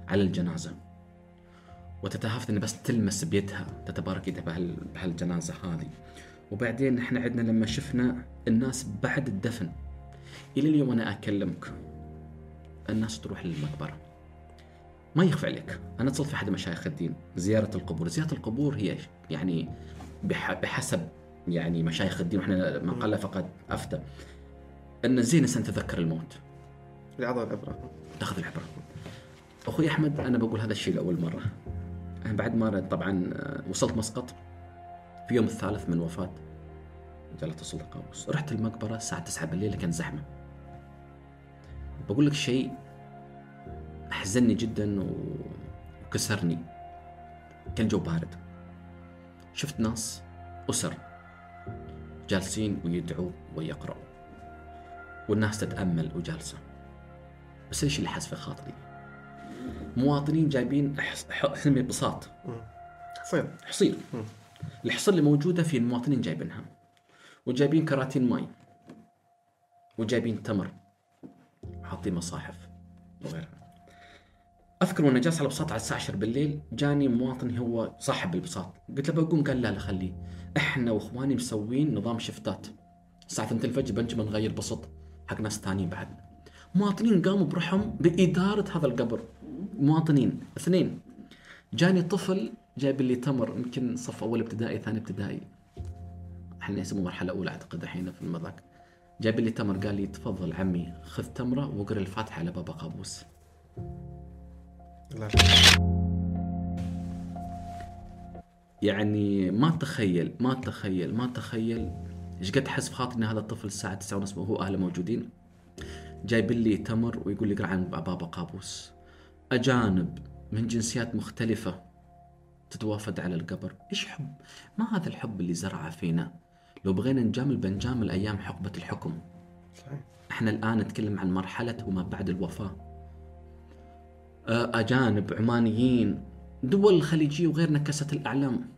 على الجنازة. وتتهافت ان بس تلمس بيدها تتبارك يدها بهال بهالجنازة هذه. وبعدين إحنا عندنا لما شفنا الناس بعد الدفن إلى اليوم أنا أكلمك. الناس تروح للمقبرة. ما يخفى عليك. أنا اتصلت في أحد مشايخ الدين. زيارة القبور. زيارة القبور هي يعني بح- بحسب يعني مشايخ الدين. وإحنا من قال فقد أفتى. إن الزين الانسان تذكر الموت. العظة العبرة. تأخذ العبرة. أخوي أحمد أنا بقول هذا الشيء لأول مرة. أنا بعد ما طبعا آه، وصلت مسقط في يوم الثالث من وفاة جلالة السلطان قابوس. رحت المقبرة الساعة 9 بالليل كان زحمة. بقول لك شيء أحزنني جدا وكسرني. كان جو بارد. شفت ناس أسر جالسين ويدعوا ويقرأوا والناس تتأمل وجالسة. بس إيش اللي حس في خاطري؟ مواطنين جايبين أحس- ح- حسمي بساط حصير حصير الحصير اللي موجودة في المواطنين جايبينها. وجايبين كراتين ماي. وجايبين تمر. حاطين مصاحف. وغيرها. أذكر وأنا جالس على البساط على الساعة 10 بالليل جاني مواطن هو صاحب البساط. قلت له بقوم؟ قال لا لا خليه. إحنا وإخواني مسوين نظام شفتات. الساعة 2 الفجر بنجي بنغير بسط حق ناس ثانيين بعد. مواطنين قاموا بروحهم بإدارة هذا القبر. مواطنين. اثنين جاني طفل جايب لي تمر يمكن صف أول ابتدائي ثاني ابتدائي. إحنا يسموه مرحلة أولى أعتقد الحين في المذاك جاب لي تمر قال لي تفضل عمي خذ تمرة واقرا الفاتحة على بابا قابوس. لا. يعني ما تخيل ما تخيل ما تخيل إيش قد حس في خاطري إن هذا الطفل الساعة 9 ونص وهو اهله موجودين. جايب لي تمر ويقول لي اقرأ عن بابا قابوس. أجانب من جنسيات مختلفة تتوافد على القبر. إيش حب؟ ما هذا الحب اللي زرعه فينا؟ لو بغينا نجامل بنجامل أيام حقبة الحكم. صحيح. إحنا الآن نتكلم عن مرحلة وما بعد الوفاة. آه، أجانب عمانيين دول الخليجيه وغيرنا كست الأعلام.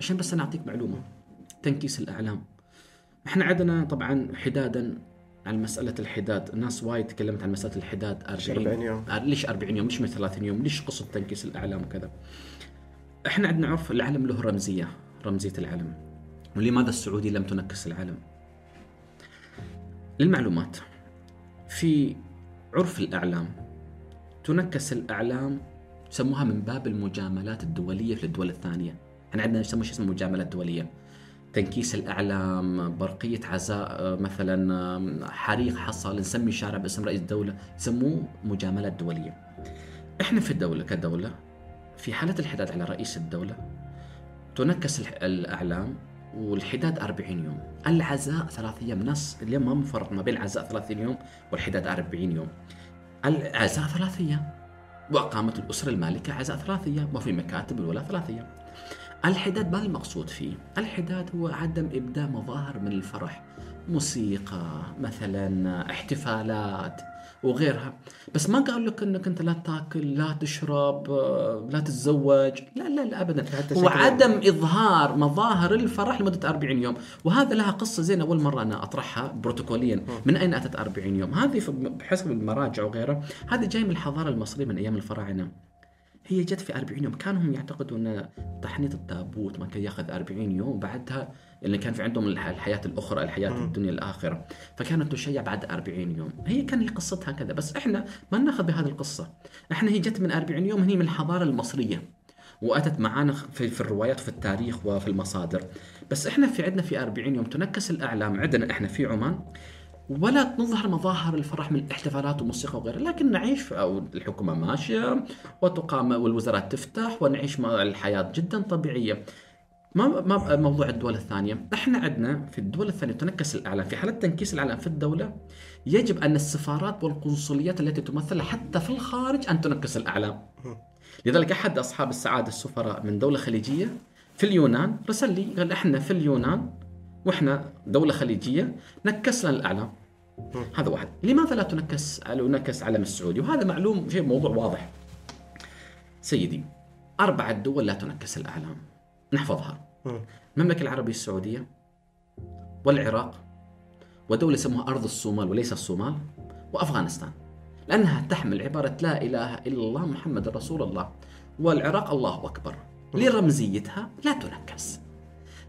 عشان بس أنا أعطيك معلومة. تنكيس الأعلام. إحنا عندنا طبعا حدادا عن مسألة الحداد، الناس وايد تكلمت عن مسألة الحداد 40 40 يوم. ليش 40 يوم؟ ليش من 30 يوم؟ ليش قصة تنكيس الأعلام وكذا؟ إحنا عندنا عرف العلم له رمزية، رمزية العلم. ولماذا السعودي لم تنكس العلم؟ للمعلومات في عرف الأعلام تنكس الأعلام يسموها من باب المجاملات الدولية في الدول الثانية إحنا عندنا يسموه شيء اسمه مجاملات دولية تنكيس الأعلام برقية عزاء مثلا حريق حصل نسمي شارع باسم رئيس الدولة يسموه مجاملات دولية إحنا في الدولة كدولة في حالة الحداد على رئيس الدولة تنكس الأعلام والحداد 40 يوم. العزاء ثلاث أيام. ناس اليوم ما مفرق ما بين العزاء 30 يوم والحداد 40 يوم. العزاء ثلاث أيام. وأقامت الأسرة المالكة عزاء ثلاث أيام وفي مكاتب الولاء ثلاث أيام. الحداد ما المقصود فيه؟ الحداد هو عدم إبداء مظاهر من الفرح موسيقى مثلا احتفالات وغيرها. بس ما قال لك إنك أنت لا تأكل لا تشرب لا تتزوج؟ لا لا لا ابدا. هو عدم إظهار مظاهر الفرح لمدة 40 يوم. وهذا لها قصة زين أول مرة أنا أطرحها بروتوكوليا. من أين أتت 40 يوم؟ هذه بحسب المراجع وغيرها. هذه جاي من الحضارة المصرية من أيام الفراعنة. هي جت في 40 يوم. كانوا هم يعتقدوا إن تحنيط التابوت ما كان ياخذ 40 يوم بعدها اللي كان في عندهم الح- الحياة الأخرى الحياة الدنيا الآخرة. فكانت تشيع بعد 40 يوم. هي كان هي قصتها كذا بس إحنا ما ناخذ بهذه القصة. إحنا هي جت من 40 يوم هي من الحضارة المصرية وأتت معانا في, في الروايات وفي التاريخ وفي المصادر. بس إحنا في عندنا في 40 يوم تنكس الأعلام. عندنا إحنا في عمان ولا نظهر مظاهر الفرح من الاحتفالات والموسيقى وغيرها لكن نعيش أو الحكومة ماشية وتقام والوزارات تفتح ونعيش مع الحياة جدا طبيعية. ما ما موضوع الدول الثانية. إحنا عندنا في الدول الثانية تنكس الأعلام. في حالة تنكيس الأعلام في الدولة يجب أن السفارات والقنصليات التي تمثل حتى في الخارج أن تنكس الأعلام. لذلك أحد أصحاب السعادة السفراء من دولة خليجية في اليونان رسل لي قال إحنا في اليونان وإحنا دولة خليجية نكسنا الأعلام. هذا واحد. لماذا لا تنكس على نكس علم السعودي؟ وهذا معلوم شيء موضوع واضح. سيدي أربعة دول لا تنكس الأعلام. نحفظها. مم. المملكة العربية السعودية والعراق ودولة يسموها أرض الصومال وليس الصومال وأفغانستان. لأنها تحمل عبارة لا إله إلا الله محمد رسول الله. والعراق الله أكبر. لرمزيتها لا تنكس.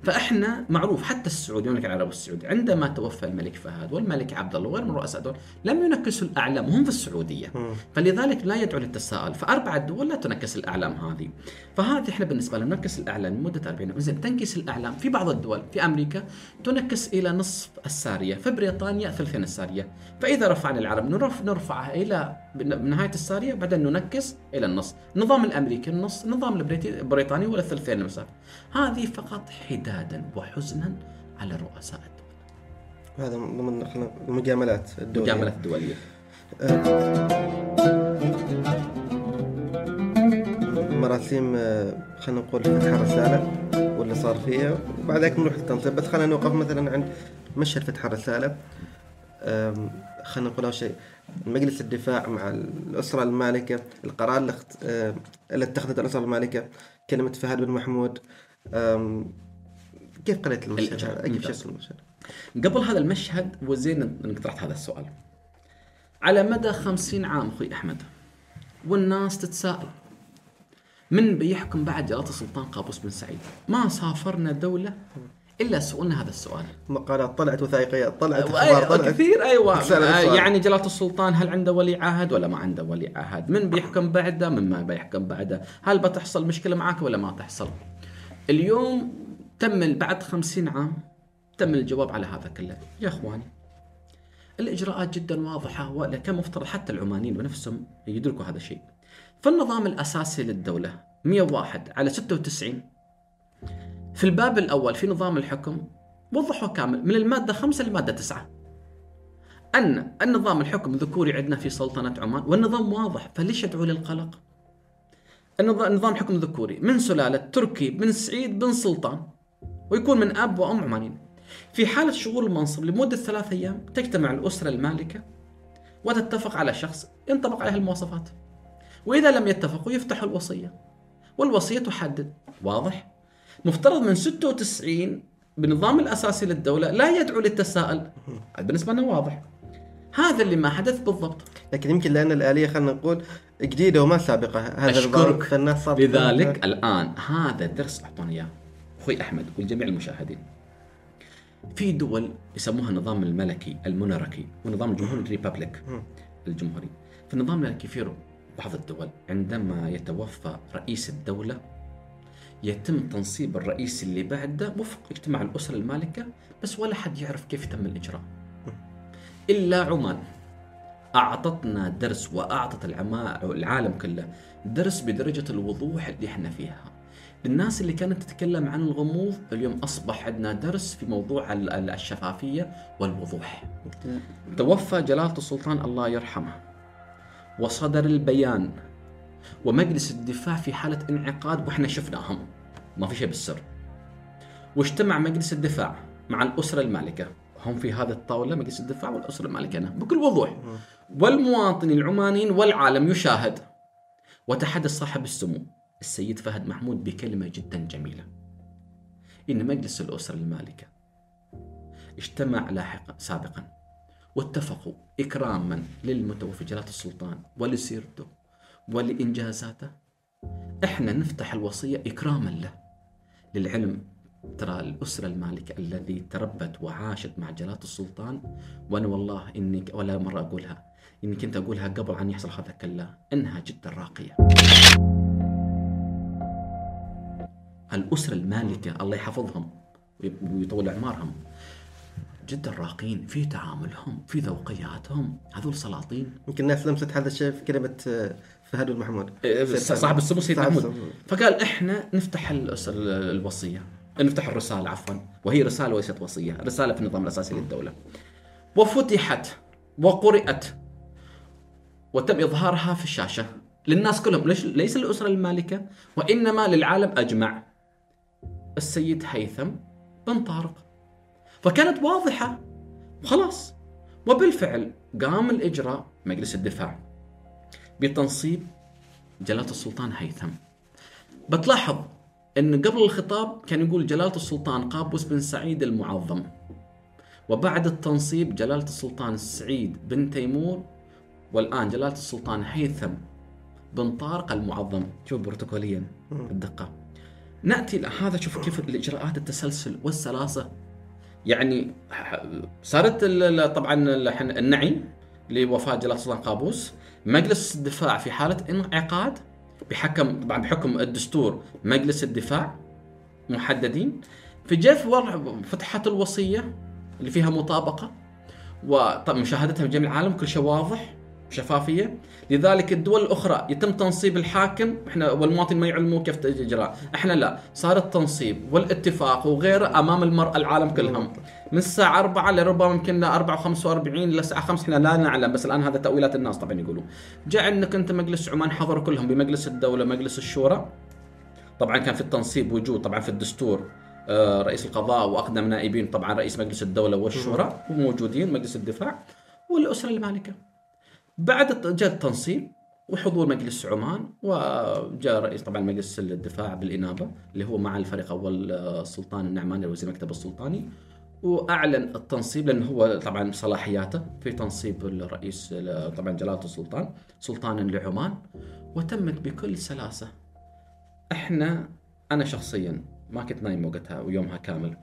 فاحنا معروف حتى السعودي المملكة العربية السعوديه عندما توفى الملك فهد والملك عبد الله وغير من رؤساء دول لم ينكسوا الأعلام وهم في السعودية. فلذلك لا يدعو للتساؤل. فاربع دول لا تنكس الأعلام هذه. فهذه إحنا بالنسبة لنا ننكس الأعلام لمدة 40 يوم. زين تنكس الأعلام في بعض الدول في أمريكا تنكس إلى نصف السارية في بريطانيا ثلثين السارية. فإذا رفعنا العرب نرف نرفعها إلى نهايه السارية بعدين ننكس إلى النص. النظام الأمريكي النص النظام البريطي- البريطاني ولا الثلثين المسار. هذه فقط حدادا وحزنا على رؤساء الدول. هذا من ضمن المجاملات الدولية. المجاملات الدولية. مراسيم آه، خلينا نقول فتح الرسالة واللي صار فيها؟ وبعد ذلك نروح للتنصيب بس خلينا نوقف مثلا عند مشهد فتح الرسالة آم، خلينا نقول أول شيء مجلس الدفاع مع الأسرة المالكة القرار اللي آه، اللي اتخذت الأسرة المالكة كلمة فهد بن محمود كيف قريت المشهد؟ كيف. شفت المشهد؟ قبل هذا المشهد وزين إنك طرحت هذا السؤال على مدى خمسين عام أخوي أحمد والناس تتساءل من بيحكم بعد جلالة السلطان قابوس بن سعيد ما سافرنا دولة إلا سألنا هذا السؤال مقالات طلعت وثائقيات طلعت أخبار طلعت كثير أيوه السؤال. يعني جلالة السلطان هل عنده ولي عهد ولا ما عنده ولي عهد؟ من بيحكم بعده من ما بيحكم بعده؟ هل بتحصل مشكلة معك ولا ما تحصل؟ اليوم تم بعد خمسين عام تم الجواب على هذا كله يا إخواني الإجراءات جدا واضحة ولا كان مفترض حتى العمانيين بنفسهم يدركوا هذا الشيء. فالنظام الأساسي للدولة 101 على 96 في الباب الأول في نظام الحكم وضحوا كامل من المادة 5 للماده 9 ان النظام الحكم الذكوري عندنا في سلطنة عمان والنظام واضح فليش يدعو للقلق؟ النظام نظام حكم ذكوري من سلالة تركي بن سعيد بن سلطان ويكون من أب وأم عمانيين. في حالة شغول المنصب لمدة ثلاث أيام تجتمع الأسرة المالكة وتتفق على شخص ينطبق عليه المواصفات. وإذا لم يتفقوا يفتحوا الوصية. والوصية تحدد واضح؟ مفترض من 96 بالنظام الأساسي للدولة لا يدعو للتساؤل. بالنسبة لنا واضح. هذا اللي ما حدث بالضبط. لكن يمكن لأن الآلية خلينا نقول جديدة وما سابقة هذا أشكرك. فالناس لذلك الآن هذا الدرس اعطونا إياه أخوي أحمد والجميع المشاهدين. في دول يسموها النظام الملكي الموناركي ونظام الجمهوري الريبابليك. الجمهوري. في النظام الملكي في بعض الدول عندما يتوفى رئيس الدولة يتم تنصيب الرئيس اللي بعده وفق اجتماع الأسرة المالكة بس ولا حد يعرف كيف تم الإجراء. إلا عمان أعطتنا درس العما- العالم كله درس بدرجة الوضوح اللي إحنا فيها. للناس اللي كانت تتكلم عن الغموض اليوم أصبح عندنا درس في موضوع ال- ال- الشفافية والوضوح. توفى جلالة السلطان الله يرحمه وصدر البيان ومجلس الدفاع في حالة انعقاد وإحنا شفناهم. ما في شيء بالسر. واجتمع مجلس الدفاع مع الأسرة المالكة. هم في هذه الطاولة مجلس الدفاع والأسرة المالكة هنا. بكل وضوح. والمواطنين العمانيين والعالم يشاهد. وتحدث صاحب السمو السيد فهد محمود بكلمة جدا جميلة. إن مجلس الأسرة المالكة اجتمع لاحقا سابقا واتفقوا اكراما للمتوفي جلاله السلطان ولسيرته ولإنجازاته. إحنا نفتح الوصية إكراما له. للعلم ترى الأسرة المالكة الذي تربت وعاشت مع جلالة السلطان وأنا والله إني ولا مرة أقولها. إني كنت أقولها قبل أن يحصل هذا كله إنها جدا راقية. الأسرة المالكة الله يحفظهم ويطول أعمارهم جدا راقين في تعاملهم في ذوقياتهم. هذول سلاطين. يمكن الناس لمست هذا الشيء في كلمة آه، فهد بن محمود صاحب السمو سيد محمود. فقال إحنا نفتح الوصية. نفتح الرسالة عفوا. وهي رسالة وليست وصية. رسالة في النظام الأساسي للدولة. وفتحت وقرات وتم إظهارها في الشاشة. للناس كلهم. ليش ليس للأسرة المالكة وإنما للعالم أجمع. السيد هيثم بن طارق. فكانت واضحة. وخلاص وبالفعل قام الإجراء مجلس الدفاع. بتنصيب جلالة السلطان هيثم. بتلاحظ إن قبل الخطاب كان يقول جلالة السلطان قابوس بن سعيد المعظم وبعد التنصيب جلالة السلطان سعيد بن تيمور والآن جلالة السلطان هيثم بن طارق المعظم. شوف بروتوكوليا الدقه نأتي هذا شوف كيف الإجراءات التسلسل والسلاسة. يعني صارت طبعا النعي لوفاة جلالة السلطان قابوس. مجلس الدفاع في حالة انعقاد بحكم طبعا بحكم الدستور مجلس الدفاع محددين. في جف فتحت الوصية اللي فيها مطابقة ومشاهدتها في جميع العالم كل شيء واضح. شفافية. لذلك الدول الأخرى يتم تنصيب الحاكم إحنا والمواطن ما يعلموا كيف الاجراء إحنا لا صار التنصيب والاتفاق وغيره أمام المرأة العالم كلهم. من الساعة 4 لربما يمكن 4 و45 للساعه 5 إحنا لا نعلم بس الآن هذا تأويلات الناس طبعا يقولوا. جاء انك أنت مجلس عمان حضروا كلهم بمجلس الدولة مجلس الشورى. طبعا كان في التنصيب وجود طبعا في الدستور آه، رئيس القضاء وأقدم نائبين طبعا رئيس مجلس الدولة والشورى. وموجودين مجلس الدفاع والأسرة المالكة. بعد جاء التنصيب وحضور مجلس عمان وجاء رئيس طبعا مجلس الدفاع بالإنابة اللي هو مع الفريق أول السلطان النعماني وزير المكتب السلطاني وأعلن التنصيب لأنه هو طبعا صلاحياته في تنصيب الرئيس طبعا جلاله السلطان سلطانا لعمان وتمت بكل سلاسة. إحنا أنا شخصيا ما كنت نايم وقتها ويومها كامل.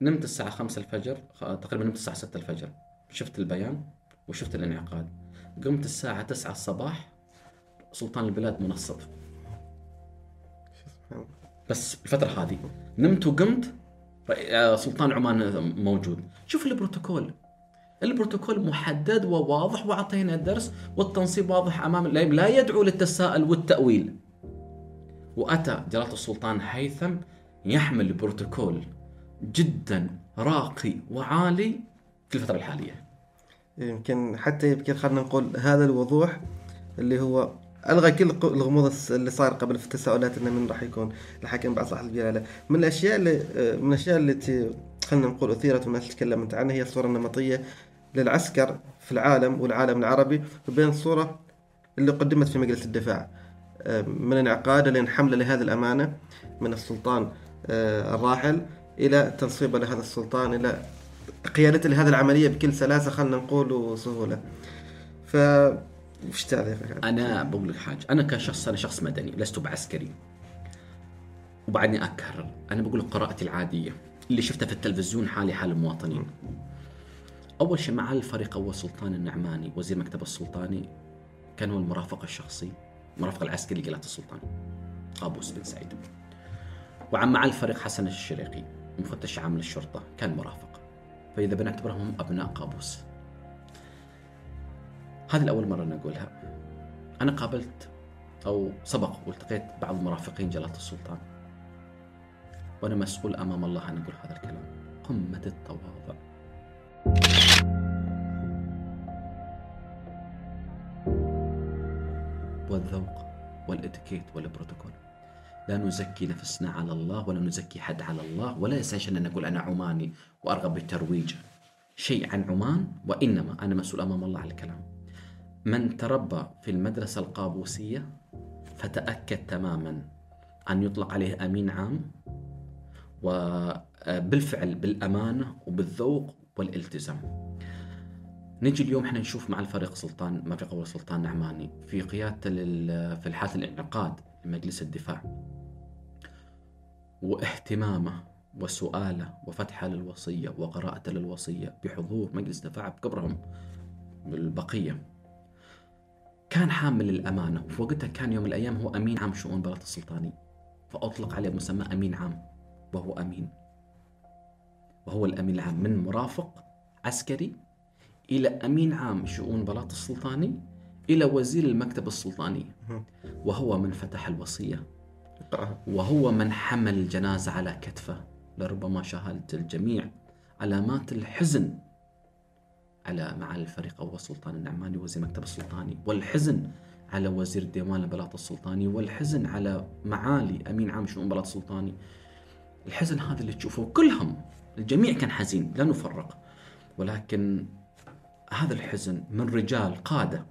نمت الساعة 5 الفجر تقريبا نمت الساعة 6 الفجر. شفت البيان وشفت الانعقاد. قمت الساعة 9 الصباح سلطان البلاد منصب. بس الفترة هذه نمت وقمت سلطان عمان موجود شوف البروتوكول البروتوكول محدد وواضح وأعطينا الدرس والتنصيب واضح أمام لا يدعو للتساؤل والتأويل وأتى جلالة السلطان هيثم يحمل بروتوكول جدا راقي وعالي في الفترة الحالية يمكن حتى يمكن خلينا نقول هذا الوضوح اللي هو ألغى كل الغموض اللي صار قبل في التساؤلات إنه من راح يكون الحاكم بعد صاحب الجلاله. من الأشياء اللي من الأشياء التي خلينا نقول أثيرت والناس تكلمت عنها هي الصورة النمطية للعسكر في العالم والعالم العربي وبين الصورة اللي قدمت في مجلس الدفاع. من انعقاد لين حملة لهذه الأمانة من السلطان آه، الراحل إلى تنصيبه لهذا السلطان إلى قيادته لهذه العملية بكل سلاسة خلينا نقول وسهوله. ف وش تعريفك؟ أنا بقول لك حاجة، أنا كشخص أنا شخص مدني لست بعسكري. وبعدني أكرر، أنا بقول لك قراءتي العادية اللي شفتها في التلفزيون حالي حال المواطنين. أول شيء مع الفريق أول سلطان النعماني وزير مكتب السلطاني كان هو المرافق الشخصي المرافق العسكري لجلاله السلطان قابوس بن سعيد وعم مع الفريق حسن الشريقي مفتش عام للشرطة كان مرافق فإذا بنعتبرهم أبناء قابوس. هذه الأول مرة أنا أقولها. أنا قابلت أو سبق والتقيت بعض مرافقين جلالة السلطان. وأنا مسؤول أمام الله أن أقول هذا الكلام. قمة التواضع. والذوق والإتيكيت والبروتوكول. لا نزكي نفسنا على الله ولا نزكي حد على الله ولا يسعش أن نقول أنا عماني وأرغب بالترويج. شيء عن عمان وإنما أنا مسؤول أمام الله على الكلام. من تربى في المدرسة القابوسية فتأكد تماما أن يطلق عليه أمين عام وبالفعل بالأمانة وبالذوق والالتزام. نجي اليوم إحنا نشوف مع الفريق سلطان ما في قول سلطان نعماني. في قيادته في الحالة الانعقاد لمجلس الدفاع. واهتمامه وسؤاله وفتحه للوصية وقراءته للوصية بحضور مجلس الدفاع بكبرهم بالبقية. كان حامل الأمانة وفي وقتها كان يوم الأيام هو أمين عام شؤون بلد السلطاني. فأطلق عليه مسمى أمين عام وهو أمين. وهو الأمين العام من مرافق عسكري إلى أمين عام شؤون بلاط السلطاني إلى وزير المكتب السلطاني. وهو من فتح الوصية. وهو من حمل الجنازة على كتفه لربما شاهدت الجميع علامات الحزن على معالي الفريق أول سلطان النعماني وزير مكتب السلطاني والحزن على وزير الديوان البلاط السلطاني والحزن على معالي أمين عام شؤون بلاط السلطاني. الحزن هذا اللي تشوفه كلهم الجميع كان حزين لا نفرق. ولكن هذا الحزن من رجال قادة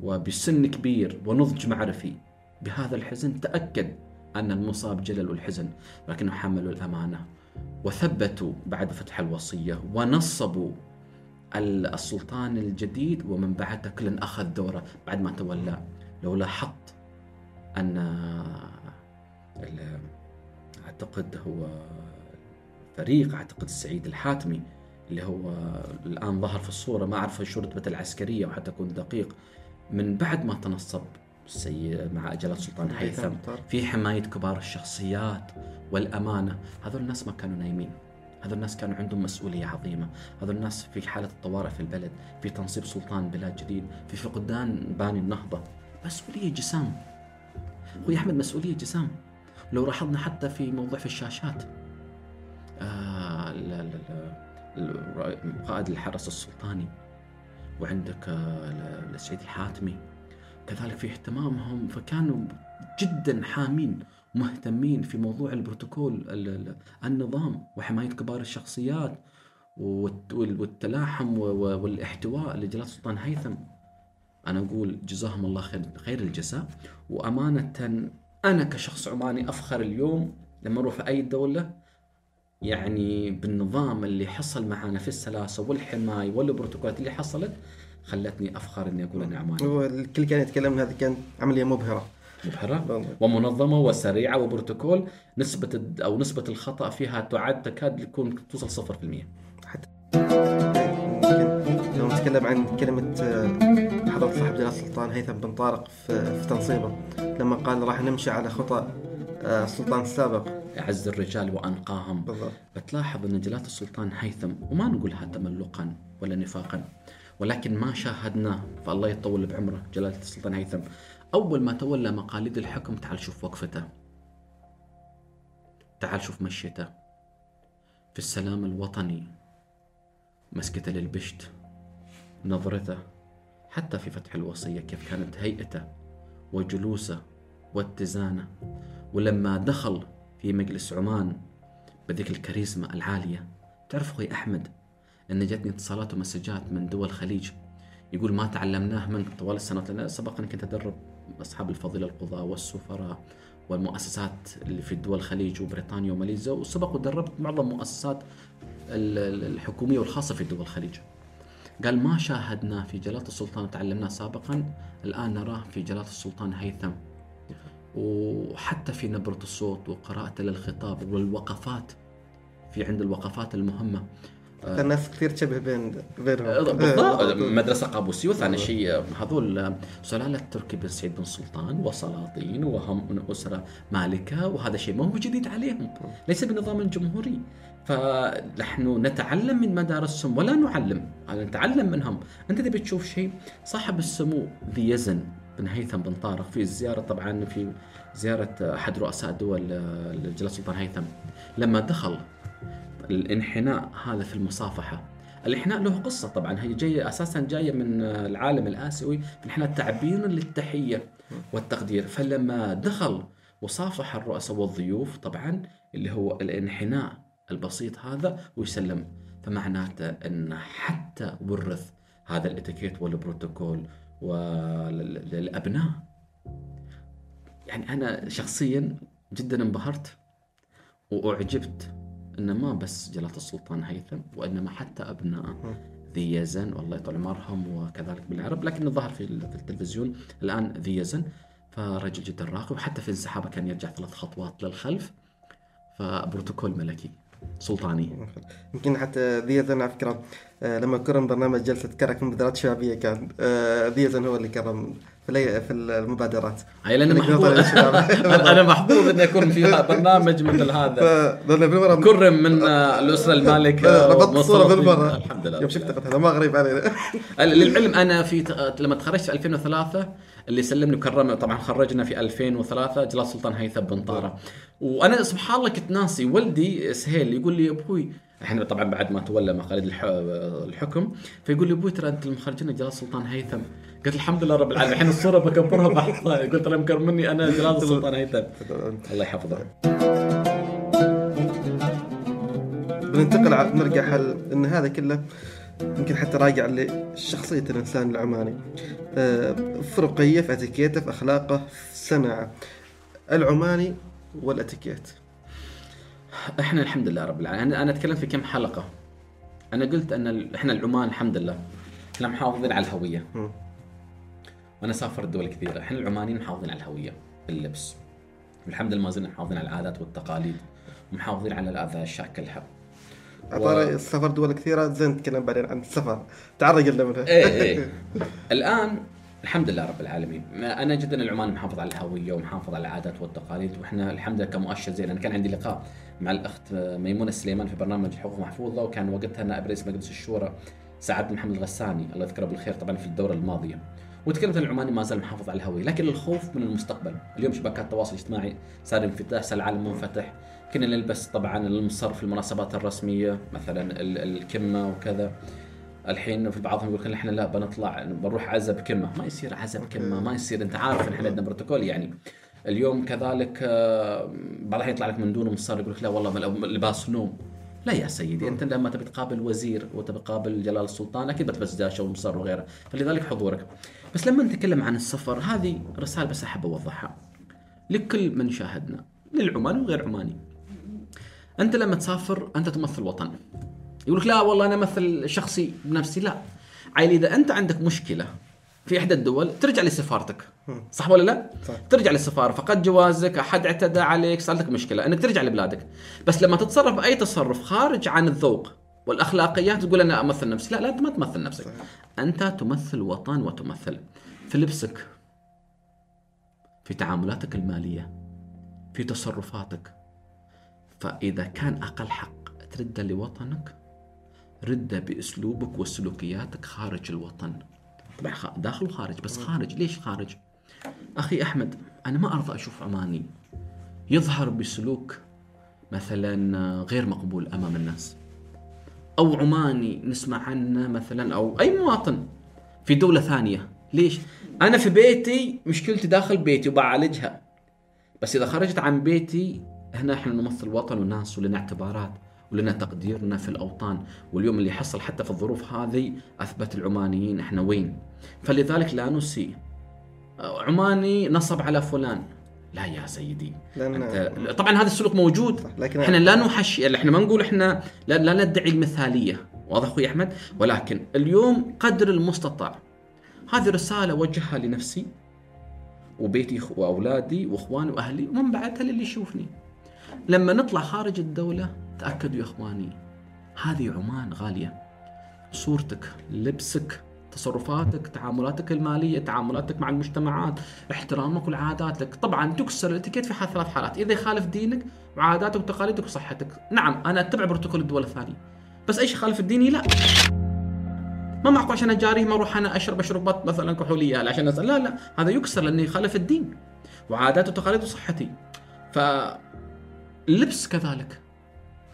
وبسن كبير ونضج معرفي. بهذا الحزن تأكد أن المصاب جلل الحزن ولكنهم حملوا الأمانة وثبتوا بعد فتح الوصية ونصبوا السلطان الجديد ومن بعده كل أخذ دوره بعد ما تولى. لو لاحظت أن أعتقد هو فريق أعتقد السعيد الحاتمي اللي هو الآن ظهر في الصورة ما أعرف شو رتبة العسكرية وحتى أكون دقيق من بعد ما تنصب السيد مع جلالة السلطان هيثم في حماية كبار الشخصيات والأمانة. هذول الناس ما كانوا نايمين. هذول الناس كانوا عندهم مسؤولية عظيمة. هذول الناس في حالة الطوارئ في البلد في تنصيب سلطان بلاد جديد في فقدان باني النهضة. مسؤولية جسام. أخوي أحمد مسؤولية جسام. لو لاحظنا حتى في موضوع في الشاشات آه لا لا لا قائد الحرس السلطاني وعندك آه، السيد الحاتمي. كذلك في اهتمامهم فكانوا جدا حامين مهتمين في موضوع البروتوكول النظام وحماية كبار الشخصيات والتلاحم والاحتواء لجلالة السلطان هيثم. أنا أقول جزاهم الله خير, خير الجزاء. وأمانة أنا كشخص عماني أفخر اليوم لما أروح أي دولة يعني بالنظام اللي حصل معنا في السلاسة والحماية والبروتوكولات اللي حصلت خلتني أفخر إني أقول أنا عماني. الكل كان يتكلم هذه كانت عملية مبهرة. مبهرة ومنظمة وسريعة وبروتوكول نسبة أو نسبة الخطأ فيها تعد تكاد يكون توصل 0% حتى لو نتكلم عن كلمة آه، حضرة صاحب جلالة السلطان هيثم بن طارق في, في تنصيبه لما قال راح نمشي على آه، السلطان السابق. أعز الرجال وأنقاهم. بالضبط. بتلاحظ أن جلالة السلطان هيثم وما نقولها تملقا ولا نفاقا ولكن ما شاهدناه فالله يطول بعمره. جلالة السلطان هيثم. أول ما تولى مقاليد الحكم تعال شوف وقفته. تعال شوف مشيته. في السلام الوطني مسكته للبشت نظرته حتى في فتح الوصية كيف كانت هيئته وجلوسه واتزانه. ولما دخل في مجلس عمان بذيك الكاريزما العالية تعرف أخوي أحمد أن جتني اتصالات ومسجات من دول الخليج. يقول ما تعلمناه منك طوال السنوات لأن سبق أني كنت أدرب أصحاب الفضيلة القضاة والسفراء والمؤسسات اللي في دول الخليج وبريطانيا وماليزيا وسبق ودربت معظم المؤسسات الحكومية والخاصة في دول الخليج. قال ما شاهدناه في جلالة السلطان وتعلمناه سابقا الآن نراه في جلالة السلطان هيثم. وحتى في نبرة الصوت وقراءته للخطاب والوقفات في عند الوقفات المهمة الناس كثير تشبه بين بينهم. آه، بالضبط. آه، مدرسة قابوسية وثاني شيء هذول سلالة تركي بن سعيد بن سلطان وسلاطين وهم من أسرة مالكة وهذا شيء ما هو جديد عليهم. ليس بنظام جمهوري فنحن نتعلم من مدارسهم ولا نعلم. نتعلم منهم. أنت تبي تشوف شيء؟ صاحب السمو ذي يزن بن هيثم بن طارق في الزيارة طبعا في زيارة أحد رؤساء دول جلال السلطان هيثم. لما دخل الانحناء هذا في المصافحة. الانحناء له قصة طبعا هي جاية أساسا جاية من العالم الآسيوي الانحناء تعبير للتحية والتقدير. فلما دخل وصافح الرؤساء والضيوف طبعا اللي هو الانحناء البسيط هذا ويسلم فمعناته إن حتى ورث هذا الاتيكيت والبروتوكول وللابناء يعني أنا شخصيا جدا انبهرت وأعجبت إنه ما بس جلالة السلطان هيثم وإنما حتى أبناء ذي يزن والله يطول عمرهم وكذلك بالعرب. لكنه ظهر في التلفزيون الآن ذي يزن فرجل جدا راقي وحتى في انسحابه كان يرجع ثلاث خطوات للخلف فبروتوكول ملكي سلطاني. يمكن حتى ذي يزن على فكرة آه، لما كرم برنامج جلسة كرك مبادرات شبابية كان آه، ذي يزن هو اللي كرم في في المبادرات. هاي لأن محظوظ أنا محظوظ إني أكون في برنامج مثل هذا. كرم من الأسرة المالكة ربطت الصورة بالمرة الحمد لله. يوم شفت هذا ما غريب علينا للعلم أنا في لما تخرجت في 2003 اللي سلمني وكرمني طبعا خرجنا في 2003 جلال سلطان هيثم بن طاره وأنا سبحان الله كنت ناسي ولدي سهيل يقول لي أبوي إحنا طبعا بعد ما تولى مقاليد الحكم فيقول لي أبوي ترى أنت المخرجين جلال سلطان هيثم. قلت الحمد لله رب العالمين. الحين الصورة بكبرها بحطها قلت أنا مكرمني أنا جلال السلطان هيثم. الله يحفظه. بننتقل نرجع حل إن هذا كله يمكن حتى راجع لشخصية الإنسان العماني. آه، في رقيه في أتيكيته في أخلاقه في سمعه العماني والأتيكيت. إحنا الحمد لله رب العالمين. أنا أتكلم في كم حلقة. أنا قلت أن إحنا العمان الحمد لله. إحنا محافظين على الهوية. وأنا سافرت دول كثيرة. إحنا العمانيين محافظين على الهوية. اللبس. والحمد لله ما زلنا محافظين على العادات والتقاليد. ومحافظين على الأذى شكلها عطاري السفر دول كثيرة؟ زين نتكلم بعدين عن السفر. تعرق لنا منها. إيه إيه. الآن الحمد لله رب العالمين. أنا جدا العمان محافظ على الهوية ومحافظ على العادات والتقاليد. وإحنا الحمد لله كمؤشر زين. أنا كان عندي لقاء مع الأخت ميمونة السليمان في برنامج حقوق محفوظة وكان وقتها نائب رئيس مجلس الشورى سعد محمد الغساني الله يذكره بالخير طبعا في الدورة الماضية. وتكلمت عن العماني ما زال محافظ على الهوية لكن الخوف من المستقبل. اليوم شبكات التواصل الاجتماعي صار انفتاح صار العالم منفتح. كنا نلبس طبعا المصر في المناسبات الرسمية مثلا ال- الكمة وكذا. الحين في بعضهم يقول لك إحنا لا بنطلع بنروح عزا بكمه ما يصير عزا بكمه ما يصير. أنت عارف إن إحنا عندنا بروتوكول يعني. اليوم كذلك آه، بعض يطلع لك من دون مصر يقول لك لا والله لباس نوم. لا يا سيدي أنت لما تبي تقابل وزير وتبي تقابل جلال السلطان أكيد بتلبس داشه ومصر وغيره. فلذلك حضورك. بس لما نتكلم عن السفر هذه رسالة بس أحب أوضحها لكل من شاهدنا للعماني وغير عماني. أنت لما تسافر أنت تمثل وطن. يقول لك لا والله أنا أمثل شخصي بنفسي لا. عيل إذا أنت عندك مشكلة في إحدى الدول ترجع لسفارتك. صح ولا لا؟ صح. ترجع للسفارة فقد جوازك أحد اعتدى عليك صار لك مشكلة إنك ترجع لبلادك. بس لما تتصرف بأي تصرف خارج عن الذوق والأخلاقيات تقول أنا أمثل نفسي. لا لا انت ما تمثل نفسك. أنت تمثل وطن وتمثل. في لبسك في تعاملاتك المالية في تصرفاتك. فإذا كان أقل حق ترد لوطنك رده بأسلوبك وسلوكياتك خارج الوطن. طبعا داخل وخارج بس خارج. ليش خارج؟ أخي أحمد أنا ما أرضى أشوف عماني يظهر بسلوك مثلا غير مقبول أمام الناس. أو عماني نسمع عنه مثلا أو أي مواطن في دولة ثانية. ليش؟ أنا في بيتي مشكلتي داخل بيتي وبعالجها. بس إذا خرجت عن بيتي هنا إحنا نمثل وطن وناس ولنا اعتبارات. ولنا تقديرنا في الأوطان. واليوم اللي حصل حتى في الظروف هذه أثبت العمانيين إحنا وين. فلذلك لا نسيء. عماني نصب على فلان. لا يا سيدي. أنت طبعا هذا السلوك موجود. لكن إحنا لا نحشي إحنا ما نقول إحنا لا, لا ندعي المثالية. واضح أخوي أحمد؟ ولكن اليوم قدر المستطاع. هذه رسالة اوجهها لنفسي وبيتي وأولادي وإخواني وأهلي ومن بعدها للي يشوفني. لما نطلع خارج الدولة تأكدوا يا إخواني هذه عمان غالية. صورتك لبسك تصرفاتك تعاملاتك المالية تعاملاتك مع المجتمعات احترامك والعاداتك طبعا تكسر الاتيكيت في ثلاث حالات إذا يخالف دينك وعاداتك وتقاليدك وصحتك. نعم أنا أتبع بروتوكول الدول الثانية. بس أي شيء يخالف الديني؟ لا. ما معقول عشان اجاريه ما أروح أنا أشرب مشروبات مثلا كحولية عشان أسأل. لا لا. هذا يكسر لأنه يخالف الدين. وعادات وتقاليد وصحتي. ف كذلك.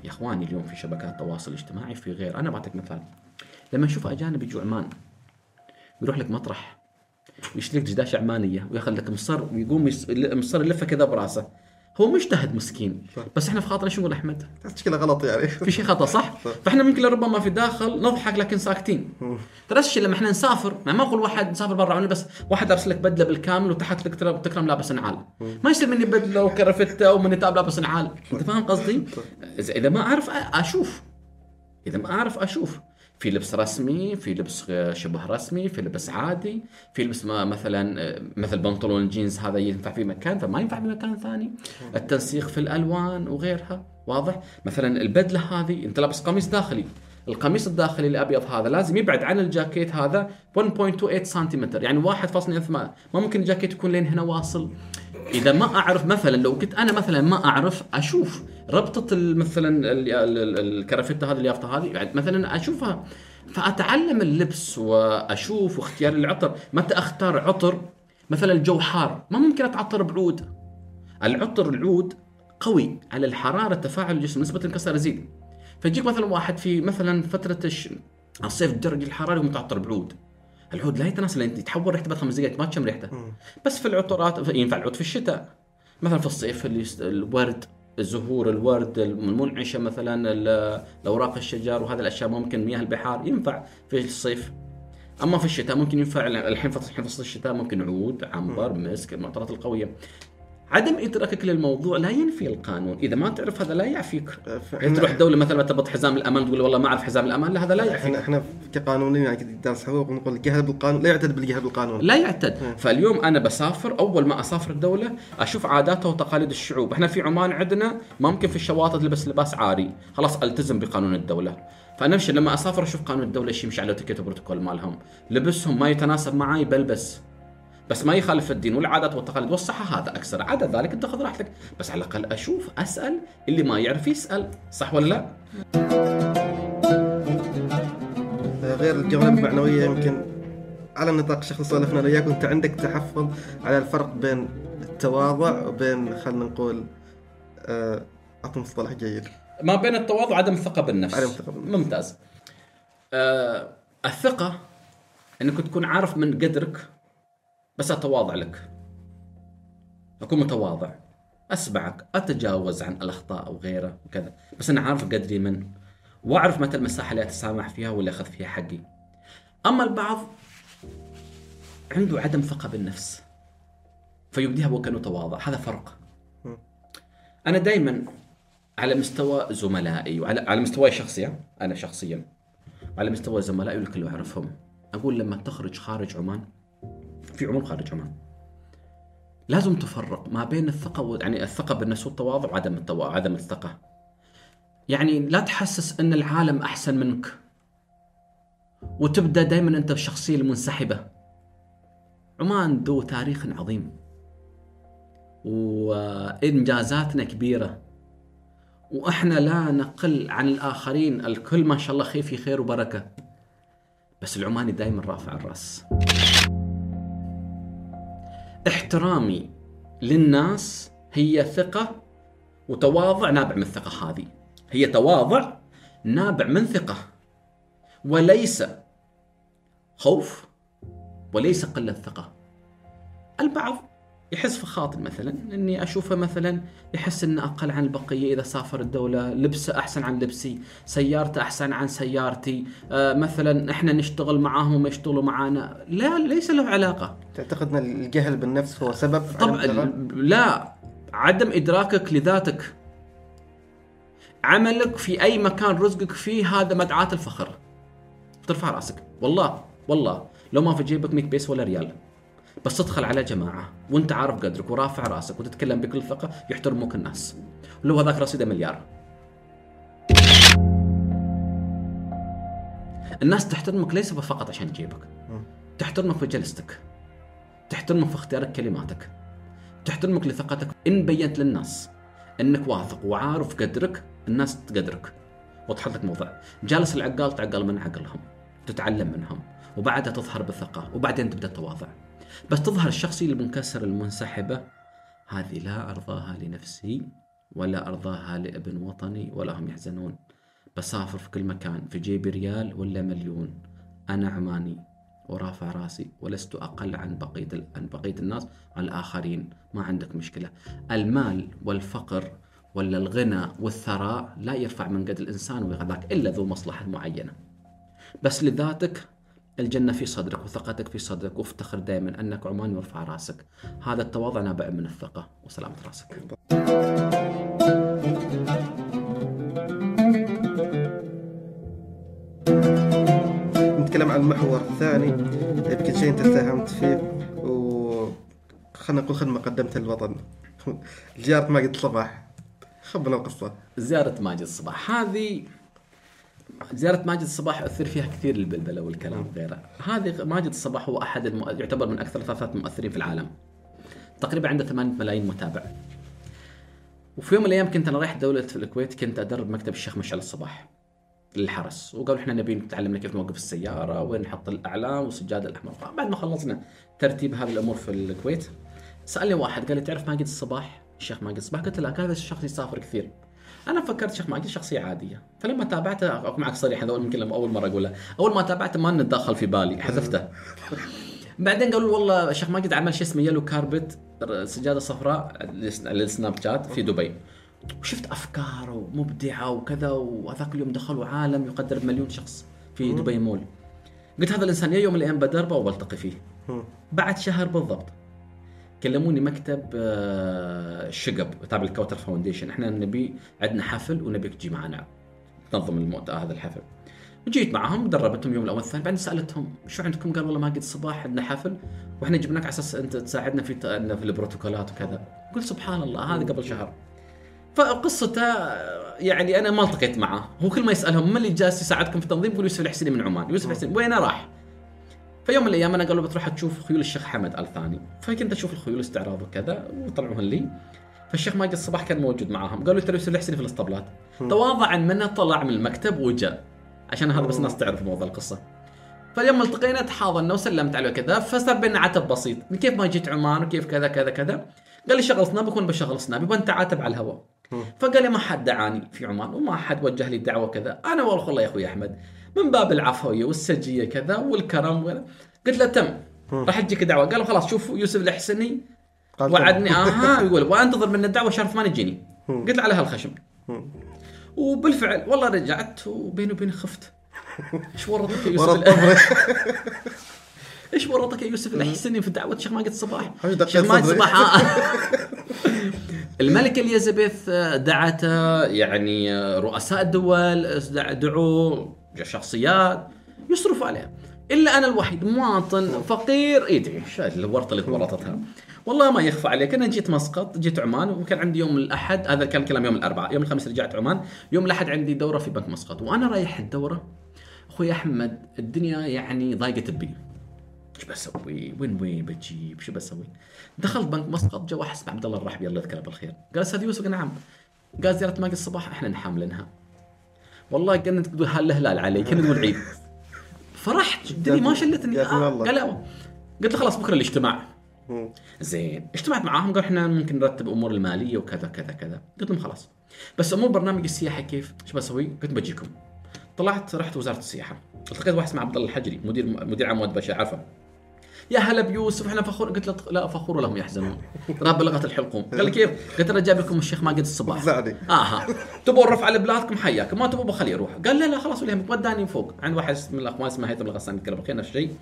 يا إخواني اليوم في شبكات التواصل الاجتماعي في غير أنا بعطيك مثال لما نشوف أجانب يجوا عمان يروح لك مطرح ويشتري لك دشداشه عمانية وياخذ لك مصر ويقوم. مصر يلفه كذا براسه هو مجتهد مسكين صح. بس إحنا في خاطرنا شو نقول أحمد؟ كذا غلط يعني في شيء خطأ صح؟ صح. فإحنا ممكن ربما في داخل نضحك لكن ساكتين ترى الشيء لما إحنا نسافر ما أقول واحد مسافر برا بس واحد لابس لك بدلة بالكامل وتحت لك تكرم لابس نعال ما يصير مني بدلة وكرفتة ومني تاب لابس نعال أنت فاهم قصدي؟ اذا ما أعرف أشوف إذا ما أعرف أشوف في لبس رسمي في لبس شبه رسمي في لبس عادي في لبس ما مثلا مثل بنطلون الجينز هذا ينفع في مكان فما ينفع في مكان ثاني. التنسيق في الألوان وغيرها واضح؟ مثلا البدلة هذه انت لابس قميص داخلي. القميص الداخلي الأبيض هذا لازم يبعد عن الجاكيت هذا 1.28 سنتيمتر يعني 1.8 ما ممكن الجاكيت يكون لين هنا واصل. إذا ما أعرف مثلا لو كنت أنا مثلا ما أعرف أشوف ربطة مثلا ال- ال- ال- الكرافته هذه اليافطة هذه يعني مثلا أشوفها فأتعلم اللبس وأشوف واختيار العطر. متى أختار عطر مثلا الجو حار ما ممكن أتعطر بعود. العطر العود قوي على الحرارة تفاعل الجسم نسبة الكسر يزيد فيجيك مثلا واحد في مثلا فترة. الصيف درجه الحراره ومتعطر بعود. العود لا يتناسل لأن يتحول ريحته بعد خمس دقائق ما تشم ريحته. بس في العطورات ينفع العود في الشتاء. مثلا في الصيف الورد الزهور الورد المنعشة مثلا ال- الأوراق الشجر وهذه الأشياء ممكن مياه البحار ينفع في الصيف. أما في الشتاء ممكن ينفع الحين فصل الحين فصل الشتاء ممكن عود عنبر مسك المعطرات القوية. عدم إدراكك للموضوع لا ينفي القانون، إذا ما تعرف هذا لا يعفيك. يعني تروح دولة مثلا تربط حزام الأمان تقول والله ما أعرف حزام الأمان، لا هذا لا يعفيك. إحنا إحنا كقانونيين يعني كدارس حقوق نقول الجهل بالقانون لا يعتد بالجهل بالقانون. لا يعتد. فاليوم أنا بسافر أول ما أسافر الدولة أشوف عاداتها وتقاليد الشعوب. إحنا في عمان عندنا ممكن في الشواطئ تلبس لباس عاري. خلاص ألتزم بقانون الدولة. فنمشي. لما أسافر أشوف قانون الدولة إيش يمشي على الاتيكيت والبروتوكول مالهم. لبسهم ما يتناسب معي بلبس. بس ما يخالف الدين والعادات والتقاليد والصحة هذا أكثر عدا ذلك انت خذ راحتك. بس على الأقل أشوف أسأل اللي ما يعرف يسأل صح ولا لا؟ آه، غير الجوانب المعنويه يمكن على نطاق شخص سولفنا أنا وياك وأنت عندك تحفظ على الفرق بين التواضع وبين خلينا نقول آه، اعطي مصطلح جيد. ما بين التواضع وعدم الثقة بالنفس. عدم الثقة بالنفس. ممتاز. آه الثقة إنك تكون عارف من قدرك بس أتواضع لك. أكون متواضع. أسمعك. أتجاوز عن الأخطاء أو غيره وكذا. بس أنا عارف قدري من. وأعرف متى المساحة اللي أتسامح فيها واللي أخذ فيها حقي. أما البعض عنده عدم ثقة بالنفس. فيبديها وكانه تواضع هذا فرق. أنا دائما على مستوى زملائي وعلى على مستواي الشخصي أنا شخصيا. وعلى مستوى زملائي والكل أعرفهم. أقول لما تخرج خارج عمان في عموم خارج عمان. لازم تفرق ما بين الثقة و... يعني الثقة بالنفس والتواضع وعدم التواضع عدم الثقة. يعني لا تحسس أن العالم أحسن منك. وتبدأ دائما أنت بالشخصيه المنسحبة. عمان ذو تاريخ عظيم. وإنجازاتنا كبيرة. وإحنا لا نقل عن الآخرين. الكل ما شاء الله خير في خير وبركة. بس العماني دائما رافع الرأس. احترامي للناس هي ثقة وتواضع نابع من الثقة هذه. هي تواضع نابع من ثقة وليس خوف وليس قلة ثقة. البعض يحس في خاطر مثلا إني أشوفه مثلا يحس إنه أقل عن البقية إذا سافر الدولة لبسه أحسن عن لبسي سيارته أحسن عن سيارتي آه مثلا إحنا نشتغل معاهم وما يشتغلوا معانا. لا ليس له علاقة. تعتقد إن الجهل بالنفس هو سبب طبعا؟ لا. عدم إدراكك لذاتك. عملك في أي مكان رزقك فيه هذا مدعاة الفخر. ترفع رأسك. والله والله. لو ما في جيبك 100 بيس ولا ريال. بس تدخل على جماعة وانت عارف قدرك ورافع راسك وتتكلم بكل ثقة يحترموك الناس. لو هذاك رصيده مليار. الناس تحترمك ليس فقط عشان جيبك. تحترمك في جلستك. تحترمك في اختيارك كلماتك. تحترمك لثقتك. إن بينت للناس إنك واثق وعارف قدرك الناس تقدرك. وتحط لك موضع جالس العقال تعقل من عقلهم تتعلم منهم وبعدها تظهر بثقة وبعدين تبدأ تواضع بس تظهر الشخصية المنكسرة المنسحبة. هذه لا أرضاها لنفسي ولا أرضاها لابن وطني ولا هم يحزنون. بسافر في كل مكان في جيبي ريال ولا مليون. أنا عماني ورافع راسي ولست أقل عن بقية عن بقية الناس الآخرين. ما عندك مشكلة. المال والفقر ولا الغنى والثراء لا يرفع من قدر الإنسان ويغذاك إلا ذو مصلحة معينة. بس لذاتك الجنة في صدرك وثقتك في صدرك وافتخر دائما أنك عماني وارفع رأسك. هذا التواضع نابع من الثقة وسلامة رأسك. نتكلم عن المحور الثاني. يمكن شيء أنت ساهمت فيه و خلينا نقول خدمة قدمتها للوطن. زيارة ماجد صباح خبنا القصة. زيارة ماجد الصباح. هذه زيارة ماجد الصباح أثر فيها كثير البلبلة والكلام وغيره هذه ماجد الصباح هو أحد المؤ... يعتبر من أكثر ثلاثة مؤثرين في العالم. تقريبا عنده 8 ملايين متابع. وفي يوم من الأيام كنت أنا رايح دولة الكويت كنت أدرب مكتب الشيخ مشعل الصباح للحرس. وقالوا إحنا نبي نتعلمنا كيف نوقف السيارة وين نحط الأعلام والسجاد الأحمر. بعد ما خلصنا ترتيب هذه الأمور في الكويت سألني واحد قال لي تعرف ماجد الصباح؟ الشيخ ماجد الصباح؟ قلت له هذا الشخص يسافر كثير. أنا فكرت شيخ ماجد شخصية عادية. فلما تابعته اكون معك صريح هذا يمكن لما أول مرة اقولها أول ما تابعته ما نتداخل في بالي حذفته. بعدين قالوا والله الشيخ ماجد عمل شيء اسمه يلو كاربت سجادة صفراء للسناب شات في دبي. وشفت افكار ومبدعه وكذا وهذاك اليوم دخلوا عالم يقدر بمليون شخص في دبي مول. قلت هذا الإنسان يا يوم الأيام بدربه وبلتقي فيه. بعد شهر بالضبط كلموني مكتب آه، الشقب تابع ال Qatar Foundation. إحنا نبي عندنا حفل ونبيك تجي معنا. تنظم المؤتمر هذا الحفل. جيت معهم دربتهم يوم الأول. الثاني بعدين سألتهم شو عندكم؟ قال والله ماجد الصباح عندنا حفل. وإحنا جبناك على أساس أنت تساعدنا في في البروتوكولات وكذا. قلت سبحان الله هذا قبل شهر. فقصته يعني أنا ما التقيت معه. هو كل ما يسألهم من اللي جالس يساعدكم في التنظيم؟ يقول يوسف الحسيني من عمان. يوسف الحسيني وين راح؟ فيوم من الأيام أنا قالوا بتروح تشوف خيول الشيخ حمد ال ثاني فكنت أشوف الخيول استعراض وكذا وطلعوهن لي. فالشيخ ماجد الصباح كان موجود معاهم. قالوا ترى يوسف الحسيني في الاسطبلات. تواضعا منه طلع من المكتب وجاء. عشان هذا بس الناس تعرف موضوع القصة. فاليوم التقينا تحاضرنا وسلمت عليه كذا فصار بيننا عتب بسيط. من كيف ما جيت عمان وكيف كذا كذا كذا. قال لي شغل سنابك وأنا بشغل وانت عاتب على الهواء. فقال لي ما حد دعاني في عمان وما حد وجه لي دعوة كذا أنا والله يا أخوي أحمد. من باب العفوية والسجية كذا والكرم ولا. قلت له تم. راح تجيك دعوة. قالوا خلاص شوف يوسف الحسني وعدني. أها يقول وأنتظر منه الدعوة شهر ثمان يجيني قلت له على هالخشم. وبالفعل والله رجعت وبيني وبيني خفت. إيش ورطك يا يوسف إيش ورطك يا يوسف الحسني في دعوة شيخ ماجد الصباح؟ شيخ ماجد. الصباح آه. الملكه إليزابيث دعت يعني رؤساء الدول دعوا شخصيات يصرفوا عليها. إلا أنا الوحيد مواطن فقير يدعي شو الورطة اللي ورطتها والله ما يخفى عليك. أنا جيت مسقط جيت عمان وكان عندي يوم الأحد هذا كان كلام يوم الأربعاء يوم الخميس رجعت عمان. يوم الأحد عندي دورة في بنك مسقط وأنا رايح الدورة. أخوي أحمد الدنيا يعني ضايقت بي إيش بسوي؟ وين وين بجيب؟ شو بسوي؟ دخلت بنك مسقط جو واحد اسمه عبد الله الرحبي الله يذكره بالخير. قال أستاذ يوسف نعم. قال زيارة ماقي الصباح إحنا نحملنها. والله كنا تقول هل هلال علي كنا نقول عيد. فرحت. الدنيا ما شلتني؟ لا. قلت له خلاص بكرة الاجتماع. زين اجتمعت معاهم قالوا إحنا ممكن نرتب أمور المالية وكذا كذا كذا. قلت لهم خلاص. بس أمور برنامج السياحة كيف؟ إيش بسوي؟ قلت بجيكم. طلعت رحت وزارة السياحة. التقيت واحد اسمه عبد الله الحجري مدير مدير عام مواد بشر عارفه يا هلا بيوسف إحنا فخور. قلت له لا فخور ولهم يحزنون. راب بلغه الحلقوم. قال لي كيف؟ قلت له جايب لكم الشيخ ماجد الصباح. زعلي. آها. تبون رفع لبلادكم حياكم ما تبون بخليه يروح. قال لا لا خلاص ولا يهمك وداني فوق. عند واحد من الأخوان اسمه هيثم الغسان يتكلم بالخير نفس الشيء.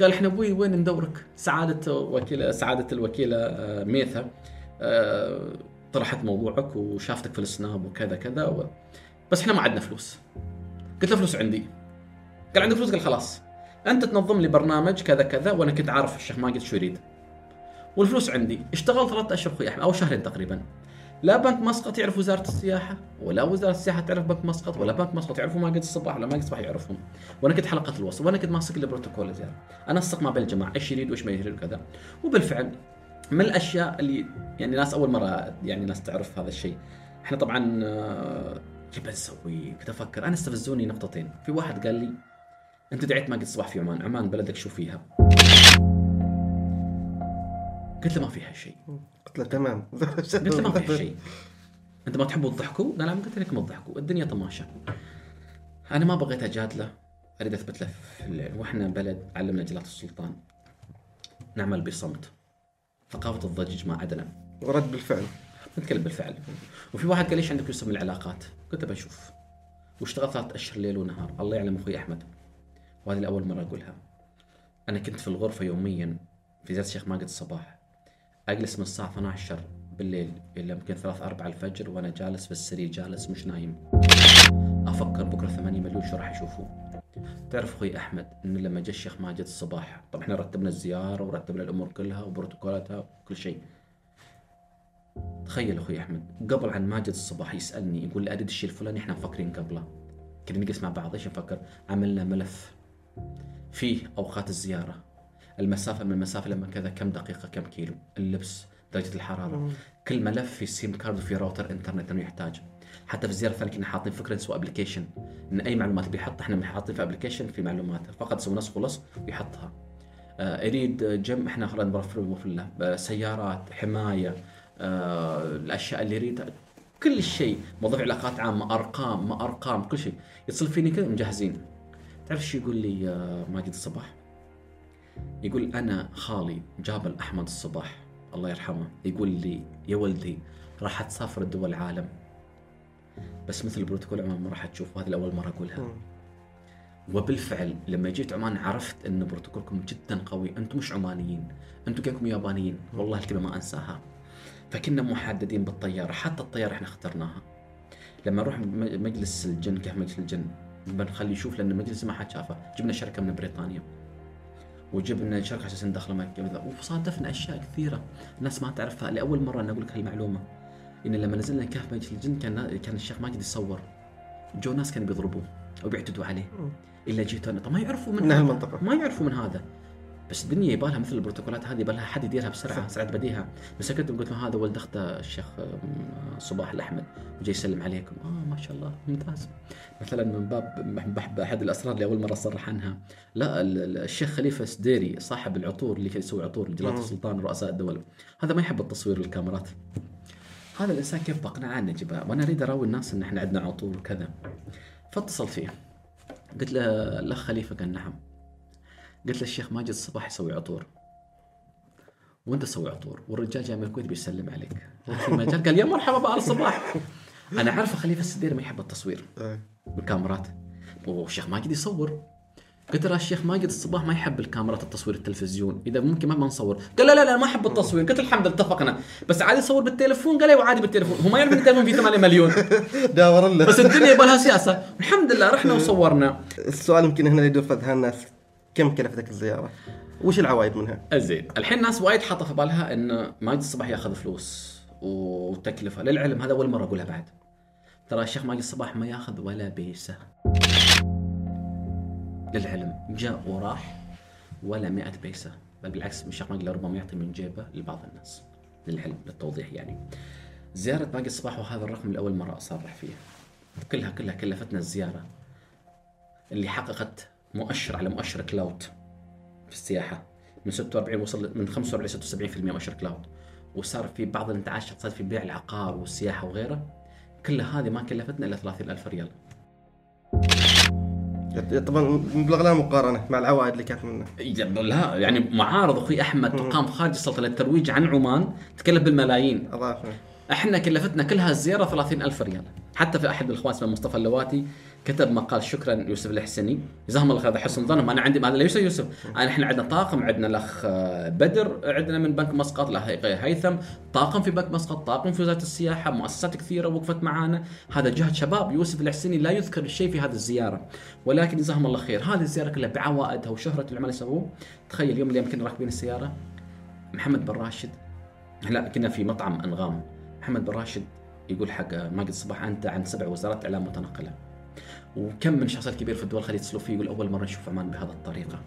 قال إحنا أبوي وين ندورك؟ سعادة وكيله سعادة الوكيلة آه، ميثا آه، طرحت موضوعك وشافتك في السناب وكذا كذا و... بس إحنا ما عندنا فلوس. قلت له فلوس عندي. قال عندك فلوس؟ قال خلاص. أنت تنظم لي برنامج كذا كذا وأنا كنت عارف الشيخ ماجد شو يريد. والفلوس عندي. اشتغلت ثلاثة أشهر أخوي أحمد أو شهرين تقريبا. لا بنك مسقط يعرف وزارة السياحة ولا وزارة السياحة تعرف بنك مسقط ولا بنك مسقط يعرفوا ماجد الصباح ولا ماجد الصباح يعرفهم. وأنا كنت حلقة الوصل وأنا كنت ماسك البروتوكول زين أنسق ما بين الجماعة إيش يريد وإيش ما يريد وكذا. وبالفعل من الأشياء اللي يعني ناس أول مرة يعني ناس تعرف هذا الشيء. إحنا طبعا آه، كيف نسوي كنت أفكر أنا استفزوني نقطتين. في واحد قال لي انت دعيت ماجد الصباح في عمان. عمان بلدك شو فيها؟ قلت له ما فيها شيء. قلت له تمام. قلت له ما فيها شيء. انت ما تحبوا تضحكوا؟ قال نعم قلت لكم تضحكوا. الدنيا طماشة. أنا ما بغيت أجادله. أريد أثبت له في الليل. وإحنا بلد علمنا جلالة السلطان. نعمل بصمت. ثقافة الضجيج ما عدنا. ورد بالفعل. نتكلم بالفعل. وفي واحد قال ليش عندك يوسف من العلاقات؟ قلت له بشوف. واشتغلت ثلاث أشهر ليل ونهار. الله يعلم أخوي أحمد. وهذه الأول مرة أقولها. أنا كنت في الغرفة يوميا في زيارة الشيخ ماجد الصباح. أجلس من الساعة 12 بالليل إلى يمكن 3 4 الفجر وأنا جالس في السرير جالس مش نايم. أفكر بكرة 8 مليون شو راح يشوفوا. تعرف أخوي أحمد ان لما جاء الشيخ ماجد الصباح طبعا إحنا رتبنا الزيارة ورتبنا الأمور كلها وبروتوكولاتها وكل شيء. تخيل أخوي أحمد قبل عن ماجد الصباح يسألني يقول لي اريد الشيء الفلاني إحنا مفكرين قبله. كنا نجلس مع بعض إيش نفكر؟ عملنا ملف. فيه أوقات الزيارة المسافة من المسافه لما كذا كم دقيقة كم كيلو اللبس درجة الحرارة. كل ملف في SIM card وفي راوتر إنترنت انه يحتاج. حتى في الزياره الثانية كنا حاطين فكرة نسوي application إن أي معلومات بيحطها إحنا حاطين في application في معلومات. فقط يسوي نسخ ولصق ويحطها. آه، يريد جم إحنا خلاص نوفر له. آه، سيارات حماية آه، الأشياء اللي يريدها كل شيء موظف علاقات عامة أرقام ما أرقام كل شيء. يتصل فيني كذا مجهزين. تعرف شو يقول لي ماجد الصباح؟ يقول أنا خالي جابل أحمد الصباح الله يرحمه يقول لي يا ولدي راح تسافر دول العالم. بس مثل البروتوكول عمر ما راح تشوف وهذه الأول مرة أقولها. وبالفعل لما جيت عمان عرفت إن بروتوكولكم جدا قوي. أنتم مش عمانيين أنتم كانكم يابانيين؟ والله الكلمة ما أنساها. فكنا محددين بالطيارة حتى الطيارة إحنا اخترناها. لما نروح مجلس الجن كيف مجلس الجن؟ بنخليه يشوف لأن المجلس ما حد شافه. جبنا شركة من بريطانيا. وجبنا شركة عشان ندخل مكة. وصادفنا أشياء كثيرة. الناس ما تعرفها. لأول مرة أنا أقول لك هالمعلومة. إن لما نزلنا كهف مجلس الجن كان كان الشيخ ماجد يصور جو ناس كانوا بيضربوه وبيعتدوا عليه. إلا جيت أنا. طب ما يعرفوا من هذا. هالمنطقة. ما يعرفوا من هذا. بس الدنيا يبالها مثل البروتوكولات هذه يبالها حد يديرها بسرعة سرعة بديهة. بس كنت قلت له هذا ولد أخته الشيخ آم، صباح الأحمد وجاي يسلم عليكم. آه ما شاء الله ممتاز. مثلا من باب أحد الأسرار اللي أول مرة صرح عنها لا ال- ال- الشيخ خليفة سديري صاحب العطور اللي كان يسوي عطور لجلاله مم. السلطان ورؤساء الدول. هذا ما يحب التصوير والكاميرات هذا الإنسان كيف بقنعه نجيبه وأنا أريد أراوي الناس إن إحنا عندنا عطور وكذا. فاتصلت فيه. قلت له الأخ خليفة قال نعم. قلت له الشيخ ماجد الصباح يسوي عطور. وأنت تسوي عطور؟ والرجال جاي من الكويت بيسلم عليك. في مجال؟ قال يا مرحبا بآل الصباح. أنا عارف خليفة السدير ما يحب التصوير. بالكاميرات. والشيخ ماجد يصور. قلت له الشيخ ماجد الصباح ما يحب الكاميرات التصوير التلفزيون إذا ممكن ما نصور قال لا لا لا ما أحب التصوير. قلت الحمد لله اتفقنا. بس عادي يصور بالتليفون قال أيوه عادي بالتليفون هو ما يعرف إن التليفون فيه 8 مليون. داور بس الدنيا يبغى لها سياسة. الحمد لله رحنا وصورنا. السؤال يمكن هنا يدور في أذهان الناس. كم كلفتك الزيارة؟ وش العوائد منها؟ زين الحين ناس وايد حاطة في بالها إن ماجد الصباح ياخذ فلوس وتكلفة للعلم هذا أول مرة أقولها بعد. ترى الشيخ ماجد الصباح ما ياخذ ولا بيسة. للعلم جاء وراح ولا مئة بيسة. بل بالعكس الشيخ ماجد ربما يعطي من جيبه لبعض الناس للعلم للتوضيح يعني. زيارة ماجد الصباح وهذا الرقم لأول مرة أصرح فيه. كلها كلها كلفتنا الزيارة اللي حققت مؤشر على مؤشر cloud في السياحة. من 46 وصل من 45 ل 76% مؤشر cloud. وصار في بعض الانتعاش الاقتصادي في بيع العقار والسياحة وغيره. كل هذه ما كلفتنا إلا 30000 ريال. طبعا مبلغ لا مقارنة مع العوائد اللي كانت منه لا يعني معارض أخوي أحمد تقام خارج السلطنة للترويج عن عمان تكلف بالملايين. اضاف إحنا كلفتنا كلها الزياره 30000 ريال. حتى في أحد الاخوان اسمه مصطفى اللواتي كتب مقال شكرا يوسف الحسني. جزاهم الله خير حسن ظنهم أنا عندي هذا ليس يوسف. انا إحنا عندنا طاقم عندنا الأخ آه، بدر عندنا من بنك مسقط الاخ هيثم. طاقم في بنك مسقط طاقم في وزارة السياحة مؤسسات كثيرة وقفت معانا. هذا جهد شباب يوسف الحسني لا يذكر شيء في هذه الزيارة. ولكن جزاهم الله خير هذه الزيارة كلها بعوائدها وشهرة العمل اللي سووه تخيل يوم اللي كنا راكبين السيارة محمد بن راشد. لا كنا في مطعم أنغام. محمد بن راشد يقول حق ماجد الصباح أنت عن سبع وزارات إعلام متنقلة. وكم من شخصيات كبيره في الدول الخليج يتصلوا فيه يقول أول مرة نشوف عمان بهذه الطريقة؟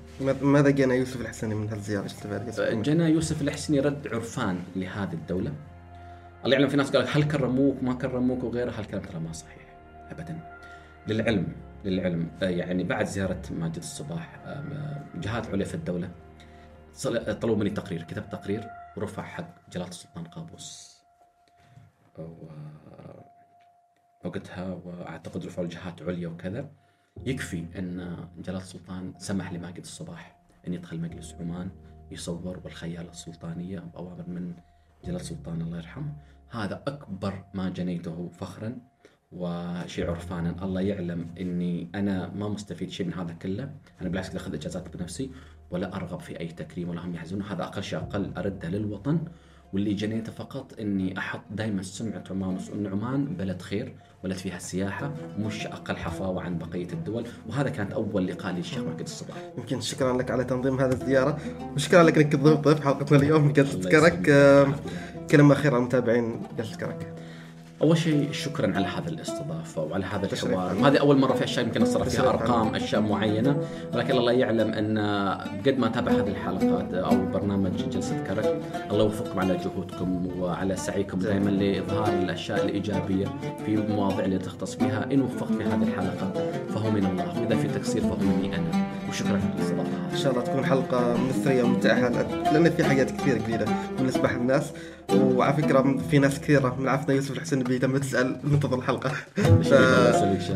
ماذا- جانا يوسف الحسني من هالزياره؟ استفاد؟ جنا يوسف الحسني رد عرفان لهذه الدولة. الله يعلم في ناس قالوا هل كرموك ما كرموك وغيره؟ هالكلام ترى ما صحيح؟ ابدا. للعلم للعلم. آه، يعني بعد زيارة ماجد الصباح آه، جهات عليا في الدولة طلبوا مني تقرير. كتبت تقرير ورفع حق جلالة السلطان قابوس. وقتها وأعتقد رفعوا لجهات عليا وكذا. يكفي أن جلاله السلطان سمح لماجد الصباح أن يدخل مجلس عمان يصور والخياله السلطانية باوامر من جلاله السلطان الله يرحمه. هذا أكبر ما جنيته فخرا وشيء عرفانا. الله يعلم إني أنا ما مستفيد شيء من هذا كله. أنا بالعكس أخذ إجازات بنفسي ولا أرغب في أي تكريم ولا هم يحزنون. هذا أقل شيء أقل أرده للوطن واللي جنيته فقط إني أحط دائما سمعة عمان وان عمان بلد خير. بلد فيها السياحة مش أقل حفاوة عن بقية الدول وهذا كانت أول لقاء لي الشيخ الصباح. يمكن شكرا لك على تنظيم هذه الزيارة وشكرا لك إنك تضيف ضيف حلقتنا اليوم قلت يسلمك. آه، كلمة أخيرة للمتابعين قلت تذكرك أول شيء شكرا على هذه الاستضافة وعلى هذا. الحوار. وهذه أول مرة في أشياء يمكن اصرف فيها. أرقام أشياء معينة. ولكن الله يعلم أن قد ما تابع هذه الحلقات أو برنامج جلسة كرك الله يوفقكم على جهودكم وعلى سعيكم دائما لإظهار الأشياء الإيجابية في المواضيع اللي تختص بها. إن وفقت في هذه الحلقة فهو من الله. واذا في تقصير فهو مني أنا. وشكرا على الاستضافة. إن شاء الله تكون حلقة مثرية وممتعة لأن في حاجات كثيرة جديده بالنسبة للناس. وعلى فكرة في ناس كثيرة من عرفنا يوسف الحسين بيتم تسأل منتظر الحلقة.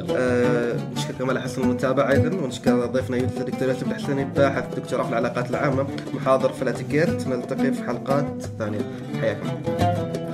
الله. آه، نشكركم على حسن المتابعة أيضا ونشكر ضيفنا يوسف الدكتور يوسف الحسيني باحث دكتوراه في العلاقات العامة محاضر في الأتيكيت. نلتقي في حلقات ثانية. حياكم.